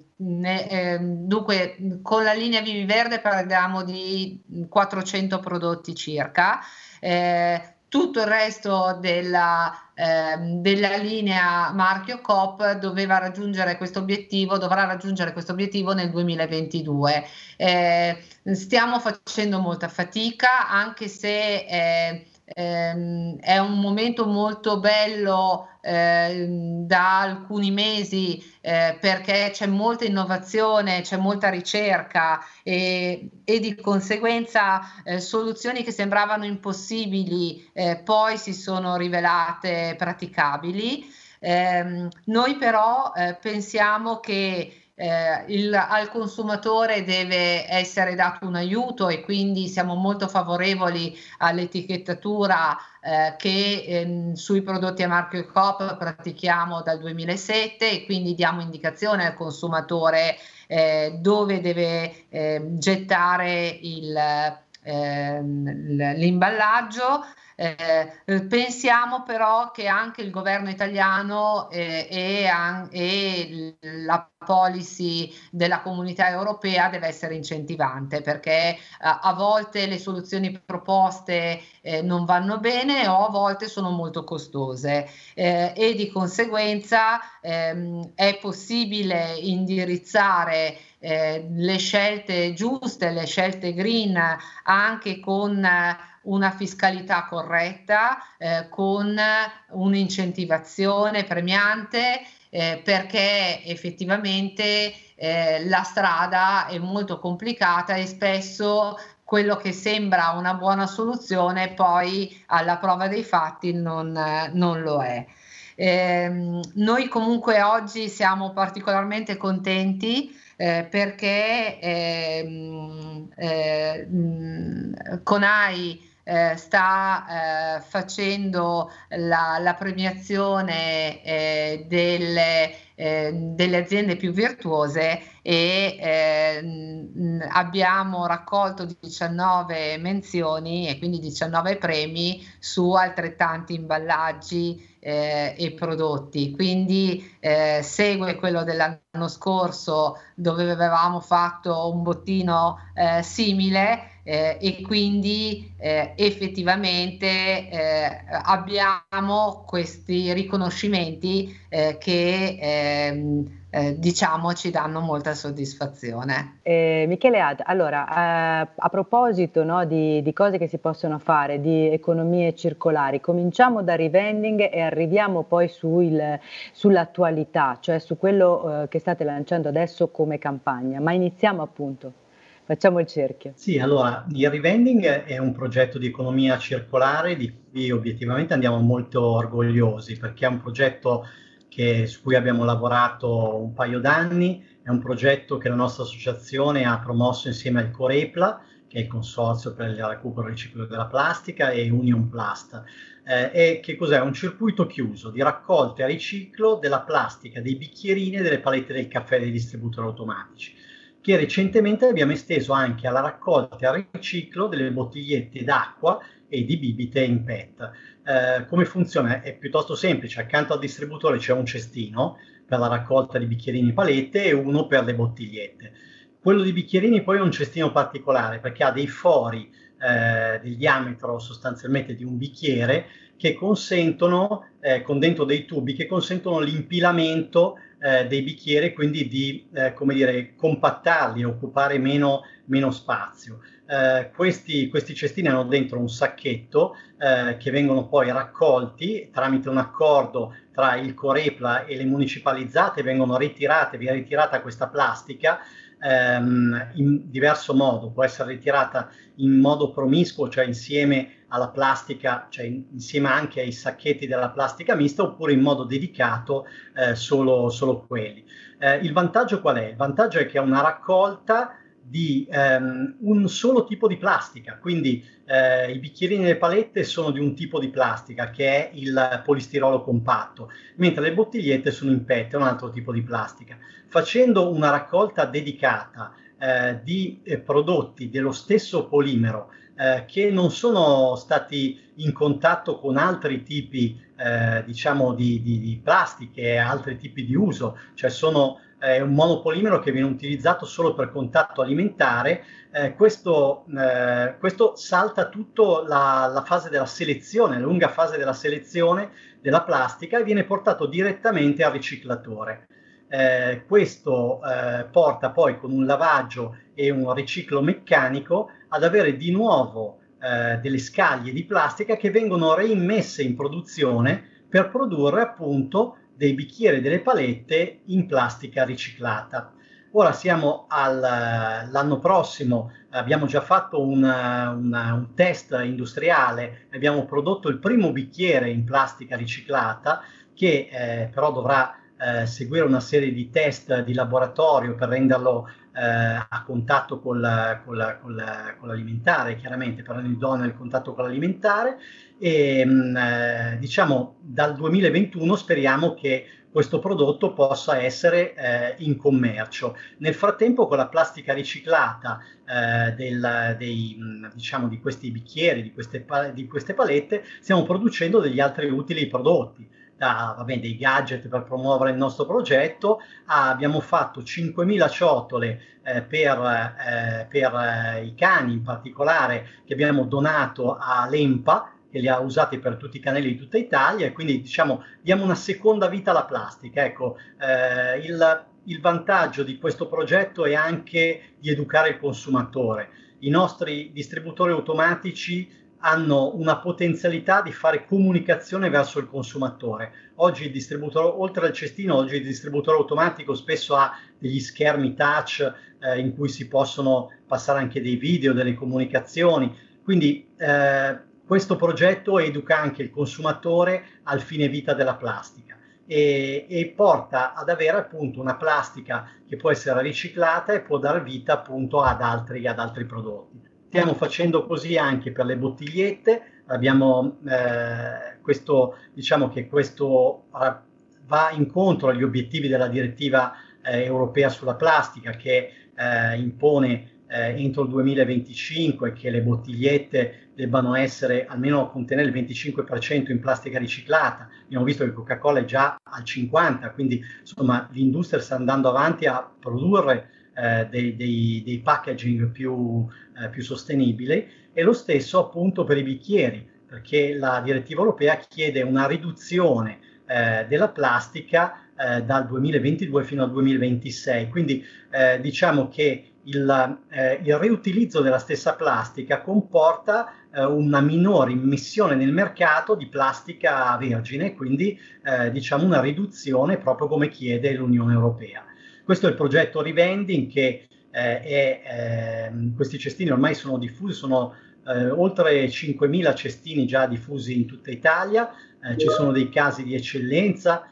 dunque con la linea Vivi Verde parliamo di 400 prodotti circa. Eh, tutto il resto della, eh, della, linea marchio COP doveva raggiungere questo obiettivo, dovrà raggiungere questo obiettivo nel 2022. Eh, stiamo facendo molta fatica, anche se eh, ehm, è un momento molto bello eh, da alcuni mesi eh, perché c'è molta innovazione, c'è molta ricerca e, e di conseguenza eh, soluzioni che sembravano impossibili eh, poi si sono rivelate praticabili. Ehm, noi però eh, pensiamo che eh, il, al consumatore deve essere dato un aiuto e quindi siamo molto favorevoli all'etichettatura eh, che ehm, sui prodotti a marchio COP pratichiamo dal 2007 e quindi diamo indicazione al consumatore eh, dove deve ehm, gettare il l'imballaggio. Eh, pensiamo però che anche il governo italiano eh, e, e, la policy della comunità europea deve essere incentivante perché eh, a volte le soluzioni proposte eh, non vanno bene o a volte sono molto costose eh, e di conseguenza ehm, è possibile indirizzare eh, le scelte giuste, le scelte green anche con una fiscalità corretta, eh, con un'incentivazione premiante, eh, perché effettivamente eh, la strada è molto complicata e spesso quello che sembra una buona soluzione poi alla prova dei fatti non, non lo è. Eh, noi comunque oggi siamo particolarmente contenti eh, perché eh, eh, CONAI sta eh, facendo la, la premiazione eh, delle, delle, aziende più virtuose e ehm, abbiamo raccolto 19 menzioni e quindi 19 premi su altrettanti imballaggi eh, e prodotti. Quindi eh, segue quello dell'anno scorso dove avevamo fatto un bottino simile eh, e quindi eh, effettivamente eh, abbiamo questi riconoscimenti eh, che ehm, eh, diciamo ci danno molta soddisfazione.
Eh, Michele Ad, allora a proposito no, di, di, cose che si possono fare, di economie circolari, cominciamo da revending e arriviamo poi sul, sull'attualità, cioè su quello che state lanciando adesso come campagna, ma iniziamo appunto. Facciamo il cerchio.
Sì, allora il revending è un progetto di economia circolare di cui obiettivamente andiamo molto orgogliosi perché è un progetto che, su cui abbiamo lavorato un paio d'anni, è un progetto che la nostra associazione ha promosso insieme al Corepla, che è il consorzio per il recupero e il riciclo della plastica, e Union Plast. Eh, e che cos'è? Un circuito chiuso di raccolta e riciclo della plastica, dei bicchierini e delle palette del caffè dei distributori automatici che recentemente abbiamo esteso anche alla raccolta e al riciclo delle bottigliette d'acqua e di bibite in PET. Eh, come funziona? È piuttosto semplice, accanto al distributore c'è un cestino per la raccolta di bicchierini e palette e uno per le bottigliette. Quello di bicchierini poi è un cestino particolare perché ha dei fori eh, del diametro sostanzialmente di un bicchiere che consentono, eh, con dentro dei tubi, che consentono l'impilamento eh, dei bicchieri quindi di eh, dire, compattarli e occupare meno, meno spazio. Eh, questi, questi, cestini hanno dentro un sacchetto eh, che vengono poi raccolti tramite un accordo tra il Corepla e le municipalizzate, vengono ritirate, viene ritirata questa plastica ehm, in diverso modo, può essere ritirata in modo promiscuo, cioè insieme alla plastica, cioè insieme anche ai sacchetti della plastica mista, oppure in modo dedicato eh, solo, solo, quelli. Eh, il vantaggio qual è? Il vantaggio è che è una raccolta di ehm, un solo tipo di plastica, quindi eh, i bicchierini e le palette sono di un tipo di plastica che è il polistirolo compatto, mentre le bottigliette sono in PET, un altro tipo di plastica. Facendo una raccolta dedicata eh, di eh, prodotti dello stesso polimero eh, che non sono stati in contatto con altri tipi eh, diciamo di, di, di plastiche, altri tipi di uso, cioè sono è un monopolimero che viene utilizzato solo per contatto alimentare, eh, questo, eh, questo, salta tutto la, la, fase della selezione, la lunga fase della selezione della plastica e viene portato direttamente al riciclatore. Eh, questo eh, porta poi con un lavaggio e un riciclo meccanico ad avere di nuovo eh, delle scaglie di plastica che vengono reimmesse in produzione per produrre appunto dei bicchieri e delle palette in plastica riciclata. Ora siamo all'anno prossimo, abbiamo già fatto una, una, un test industriale, abbiamo prodotto il primo bicchiere in plastica riciclata che eh, però dovrà eh, seguire una serie di test di laboratorio per renderlo eh, a contatto col, col, col, con l'alimentare, chiaramente per renderlo idoneo al contatto con l'alimentare e mh, eh, diciamo dal 2021 speriamo che questo prodotto possa essere eh, in commercio. Nel frattempo con la plastica riciclata eh, del, dei, diciamo, di questi bicchieri, di queste, di queste palette, stiamo producendo degli altri utili prodotti. Da, vabbè, dei gadget per promuovere il nostro progetto, ah, abbiamo fatto 5.000 ciotole eh, per, eh, per eh, i cani in particolare che abbiamo donato all'EMPA, che li ha usati per tutti i canali di tutta Italia e quindi diciamo diamo una seconda vita alla plastica. Ecco, eh, il, il vantaggio di questo progetto è anche di educare il consumatore. I nostri distributori automatici hanno una potenzialità di fare comunicazione verso il consumatore. Oggi il distributore, oltre al cestino, oggi il distributore automatico spesso ha degli schermi touch eh, in cui si possono passare anche dei video, delle comunicazioni. Quindi eh, questo progetto educa anche il consumatore al fine vita della plastica e, e, porta ad avere appunto una plastica che può essere riciclata e può dar vita appunto ad altri, ad altri prodotti. Stiamo facendo così anche per le bottigliette, abbiamo eh, questo, diciamo che questo va incontro agli obiettivi della direttiva eh, europea sulla plastica che eh, impone eh, entro il 2025 che le bottigliette debbano essere almeno contenere il 25% in plastica riciclata. Abbiamo visto che Coca-Cola è già al 50%, quindi insomma l'industria sta andando avanti a produrre eh, dei, dei, dei, packaging più, eh, più sostenibili e lo stesso appunto per i bicchieri, perché la direttiva europea chiede una riduzione eh, della plastica eh, dal 2022 fino al 2026. Quindi eh, diciamo che il, eh, il, riutilizzo della stessa plastica comporta una minore immissione nel mercato di plastica vergine, quindi diciamo una riduzione proprio come chiede l'Unione Europea. Questo è il progetto Revending che eh, è, ehm, questi cestini ormai sono diffusi, sono eh, oltre 5.000 cestini già diffusi in tutta Italia, eh, ci sono dei casi di eccellenza,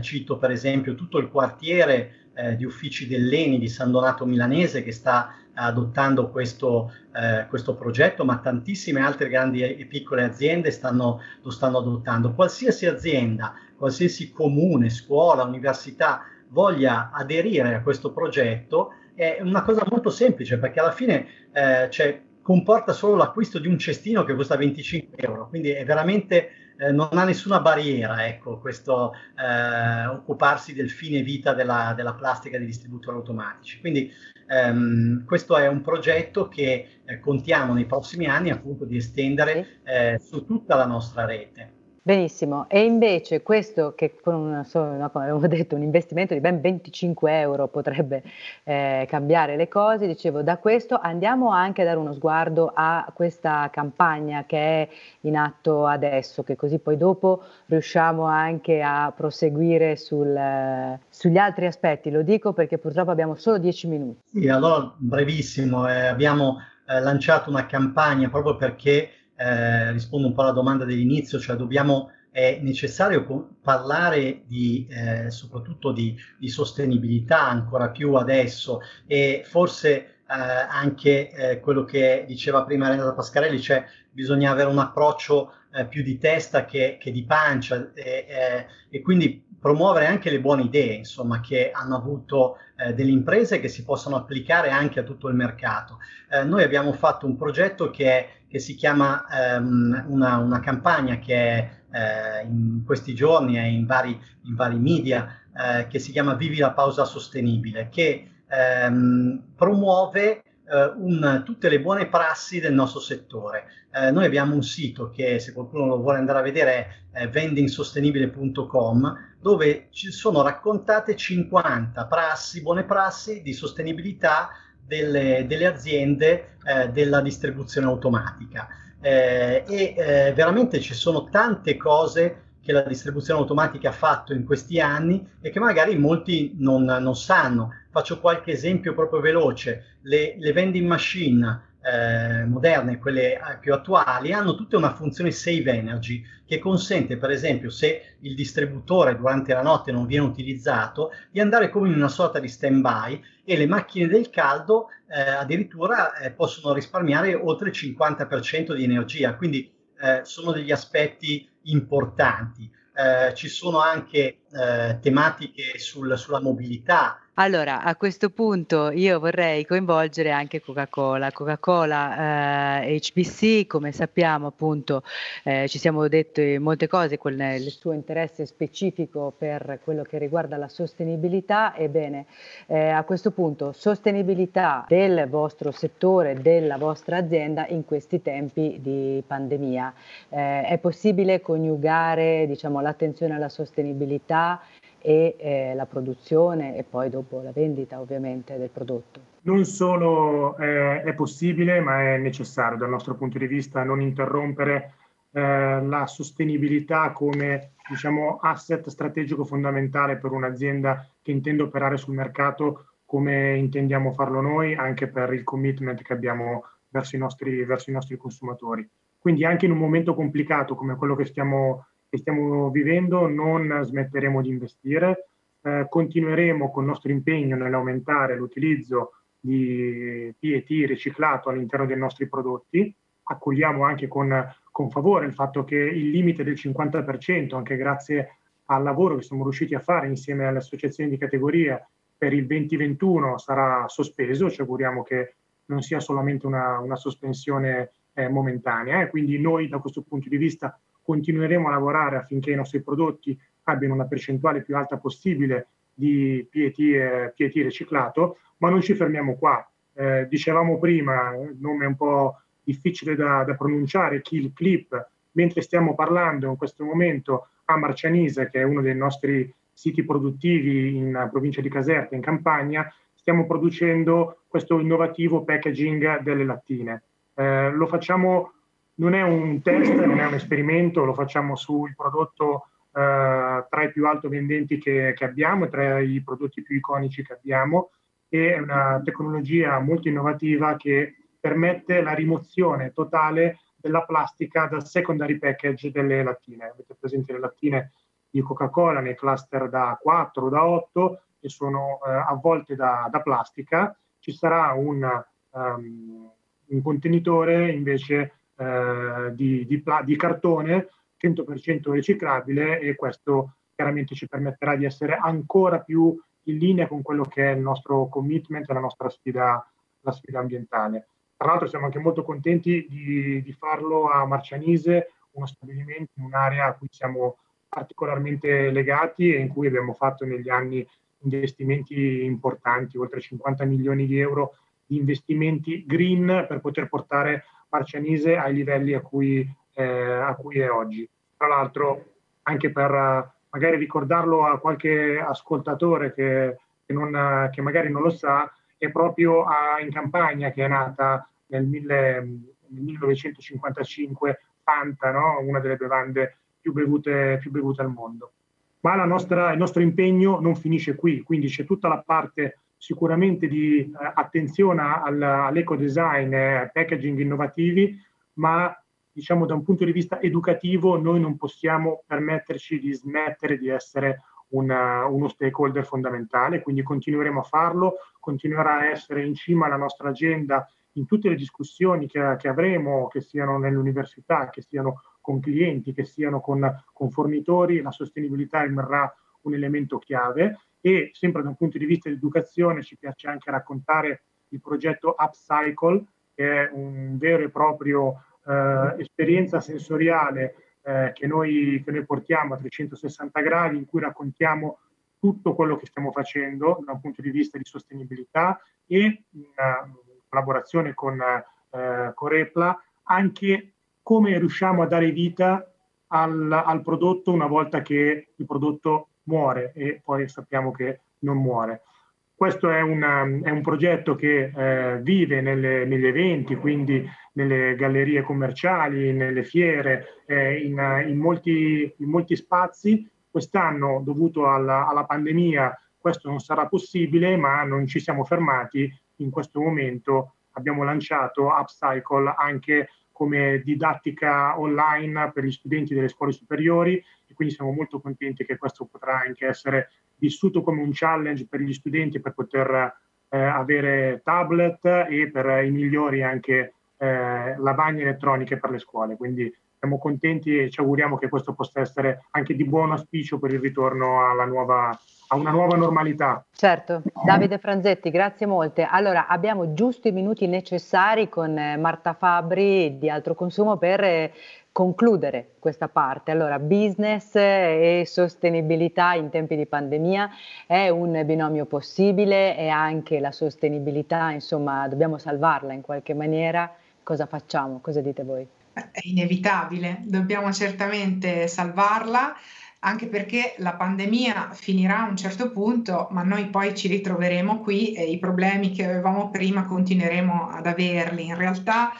cito per esempio tutto il quartiere eh, di uffici dell'ENI di San Donato Milanese che sta adottando questo, eh, questo progetto, ma tantissime altre grandi e piccole aziende stanno, lo stanno adottando. Qualsiasi azienda, qualsiasi comune, scuola, università voglia aderire a questo progetto è una cosa molto semplice perché alla fine eh, cioè, comporta solo l'acquisto di un cestino che costa 25 euro, quindi è veramente eh, non ha nessuna barriera, ecco, questo eh, occuparsi del fine vita della, della, plastica dei distributori automatici. Quindi ehm, questo è un progetto che eh, contiamo nei prossimi anni appunto di estendere eh, su tutta la nostra rete.
Benissimo, e invece questo che con un, no, come avevo [LAUGHS] detto, un investimento di ben 25 euro potrebbe eh, cambiare le cose, dicevo da questo andiamo anche a dare uno sguardo a questa campagna che è in atto adesso, che così poi dopo riusciamo anche a proseguire sul, eh, sugli altri aspetti, lo dico perché purtroppo abbiamo solo 10 minuti.
Sì, allora brevissimo, eh, abbiamo eh, lanciato una campagna proprio perché eh, rispondo un po' alla domanda dell'inizio, cioè dobbiamo, è necessario parlare di, eh, soprattutto di, di, sostenibilità ancora più adesso e forse eh, anche eh, quello che diceva prima Renata Pascarelli, cioè bisogna avere un approccio eh, più di testa che, che di pancia e, e quindi promuovere anche le buone idee, insomma, che hanno avuto eh, delle imprese che si possono applicare anche a tutto il mercato. Eh, noi abbiamo fatto un progetto che, è, che si chiama ehm, una, una, campagna che è eh, in questi giorni è in vari, in vari media, eh, che si chiama Vivi la pausa sostenibile, che ehm, promuove Uh, un, tutte le buone prassi del nostro settore. Uh, noi abbiamo un sito che, se qualcuno lo vuole andare a vedere, è eh, vendingsostenibile.com, dove ci sono raccontate 50 prassi, buone prassi di sostenibilità delle, delle aziende eh, della distribuzione automatica. Eh, e eh, veramente ci sono tante cose che la distribuzione automatica ha fatto in questi anni e che magari molti non, non sanno. Faccio qualche esempio proprio veloce. Le, le vending machine eh, moderne, quelle eh, più attuali, hanno tutte una funzione save energy che consente, per esempio, se il distributore durante la notte non viene utilizzato, di andare come in una sorta di stand-by e le macchine del caldo eh, addirittura eh, possono risparmiare oltre il 50% di energia. Quindi eh, sono degli aspetti importanti. Eh, ci sono anche tematiche sul, sulla mobilità,
allora, a questo punto io vorrei coinvolgere anche Coca-Cola. Coca-Cola eh, HBC, come sappiamo appunto, eh, ci siamo detti molte cose con il suo interesse specifico per quello che riguarda la sostenibilità. Ebbene, eh, a questo punto, sostenibilità del vostro settore, della vostra azienda in questi tempi di pandemia. Eh, è possibile coniugare diciamo, l'attenzione alla sostenibilità e eh, la produzione e poi dopo la vendita ovviamente del prodotto.
Non solo eh, è possibile, ma è necessario dal nostro punto di vista non interrompere eh, la sostenibilità come diciamo, asset strategico fondamentale per un'azienda che intende operare sul mercato come intendiamo farlo noi, anche per il commitment che abbiamo verso i nostri, verso i nostri consumatori. Quindi anche in un momento complicato come quello che stiamo che stiamo vivendo non smetteremo di investire, eh, continueremo con il nostro impegno nell'aumentare l'utilizzo di PET riciclato all'interno dei nostri prodotti, accogliamo anche con, con favore il fatto che il limite del 50%, anche grazie al lavoro che siamo riusciti a fare insieme alle associazioni di categoria per il 2021 sarà sospeso, ci auguriamo che non sia solamente una, una sospensione eh, momentanea. E quindi noi da questo punto di vista continueremo a lavorare affinché i nostri prodotti abbiano una percentuale più alta possibile di PET, eh, PET riciclato, ma non ci fermiamo qua. Eh, dicevamo prima, nome un po' difficile da, da, pronunciare, Kill Clip, mentre stiamo parlando in questo momento a Marcianise, che è uno dei nostri siti produttivi in provincia di Caserta, in Campania, stiamo producendo questo innovativo packaging delle lattine. Eh, lo facciamo non è un test, non è un esperimento, lo facciamo sul prodotto eh, tra i più alto vendenti che, che, abbiamo, tra i prodotti più iconici che abbiamo è una tecnologia molto innovativa che permette la rimozione totale della plastica dal secondary package delle lattine. Avete presente le lattine di Coca-Cola nei cluster da 4 o da 8 che sono eh, avvolte da, da, plastica. Ci sarà un, um, un contenitore invece eh, di, di, di, cartone 100% riciclabile e questo chiaramente ci permetterà di essere ancora più in linea con quello che è il nostro commitment e la nostra sfida, la sfida ambientale. Tra l'altro siamo anche molto contenti di, di farlo a Marcianise, uno stabilimento in un'area a cui siamo particolarmente legati e in cui abbiamo fatto negli anni investimenti importanti, oltre 50 milioni di euro di investimenti green per poter portare Marcianise ai livelli a cui, eh, a cui è oggi. Tra l'altro, anche per uh, magari ricordarlo a qualche ascoltatore che, che, non, che magari non lo sa, è proprio a, in Campania che è nata nel, mille, nel 1955 Fanta, no? una delle bevande più bevute, più bevute al mondo. Ma nostra, il nostro impegno non finisce qui, quindi c'è tutta la parte sicuramente di eh, attenzione al, all'eco design e packaging innovativi, ma diciamo da un punto di vista educativo noi non possiamo permetterci di smettere di essere una, uno stakeholder fondamentale, quindi continueremo a farlo, continuerà a essere in cima alla nostra agenda in tutte le discussioni che, che avremo, che siano nell'università, che siano con clienti, che siano con, con fornitori, la sostenibilità rimarrà un elemento chiave e sempre da un punto di vista di educazione ci piace anche raccontare il progetto Upcycle, che è un vero e proprio eh, esperienza sensoriale eh, che, noi, che, noi, portiamo a 360 gradi, in cui raccontiamo tutto quello che stiamo facendo da un punto di vista di sostenibilità e in uh, collaborazione con, uh, con anche come riusciamo a dare vita al, al prodotto una volta che il prodotto muore e poi sappiamo che non muore. Questo è, una, è un progetto che eh, vive nelle, negli eventi, quindi nelle gallerie commerciali, nelle fiere, eh, in, in, molti, in, molti, spazi. Quest'anno, dovuto alla, alla pandemia, questo non sarà possibile, ma non ci siamo fermati in questo momento abbiamo lanciato Upcycle anche come didattica online per gli studenti delle scuole superiori e quindi siamo molto contenti che questo potrà anche essere vissuto come un challenge per gli studenti per poter eh, avere tablet e per i migliori anche eh, lavagne elettroniche per le scuole. Quindi siamo contenti e ci auguriamo che questo possa essere anche di buon auspicio per il ritorno alla nuova a una nuova normalità.
Certo, Davide Franzetti, grazie molte. Allora, abbiamo giusto i minuti necessari con eh, Marta Fabri di Altro Consumo per eh, concludere questa parte. Allora, business e sostenibilità in tempi di pandemia è un binomio possibile e anche la sostenibilità, insomma, dobbiamo salvarla in qualche maniera. Cosa facciamo? Cosa dite voi?
È inevitabile, dobbiamo certamente salvarla anche perché la pandemia finirà a un certo punto, ma noi poi ci ritroveremo qui e i problemi che avevamo prima continueremo ad averli. In realtà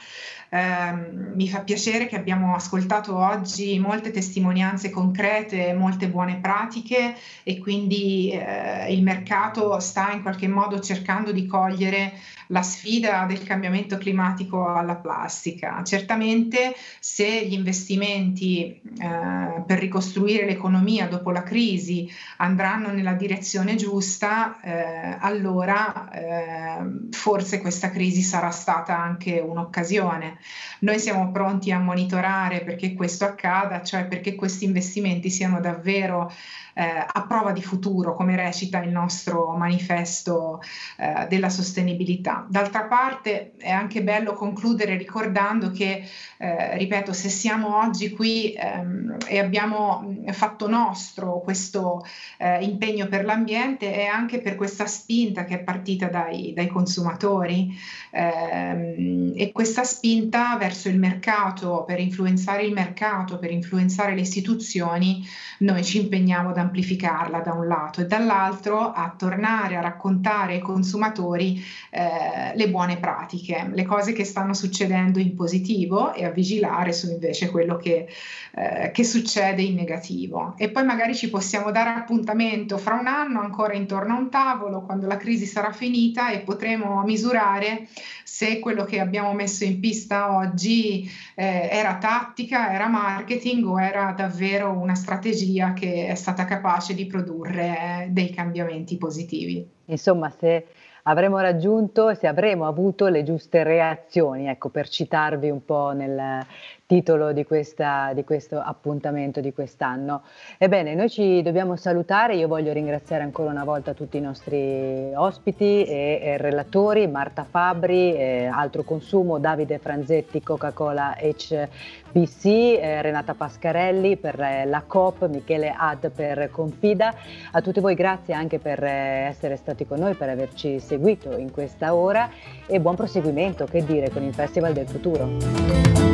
eh, mi fa piacere che abbiamo ascoltato oggi molte testimonianze concrete, molte buone pratiche e quindi eh, il mercato sta in qualche modo cercando di cogliere la sfida del cambiamento climatico alla plastica. Certamente se gli investimenti eh, per ricostruire l'economia dopo la crisi andranno nella direzione giusta, eh, allora eh, forse questa crisi sarà stata anche un'occasione. Noi siamo pronti a monitorare perché questo accada, cioè perché questi investimenti siano davvero eh, a prova di futuro, come recita il nostro manifesto eh, della sostenibilità. D'altra parte è anche bello concludere ricordando che, eh, ripeto, se siamo oggi qui ehm, e abbiamo fatto nostro questo eh, impegno per l'ambiente è anche per questa spinta che è partita dai, dai consumatori ehm, e questa spinta verso il mercato, per influenzare il mercato, per influenzare le istituzioni, noi ci impegniamo da amplificarla da un lato e dall'altro a tornare a raccontare ai consumatori eh, le buone pratiche, le cose che stanno succedendo in positivo e a vigilare su invece quello che, eh, che succede in negativo. E poi magari ci possiamo dare appuntamento fra un anno ancora intorno a un tavolo quando la crisi sarà finita e potremo misurare se quello che abbiamo messo in pista oggi eh, era tattica, era marketing o era davvero una strategia che è stata capace di produrre dei cambiamenti positivi.
Insomma, se avremo raggiunto, se avremo avuto le giuste reazioni, ecco, per citarvi un po' nel, titolo di, questa, di, questo appuntamento di quest'anno. Ebbene, noi ci dobbiamo salutare, io voglio ringraziare ancora una volta tutti i nostri ospiti e, e relatori, Marta Fabri, eh, Altro Consumo, Davide Franzetti, Coca-Cola HBC, eh, Renata Pascarelli per eh, la COP, Michele Ad per Confida. A tutti voi grazie anche per eh, essere stati con noi, per averci seguito in questa ora e buon proseguimento, che dire, con il Festival del Futuro.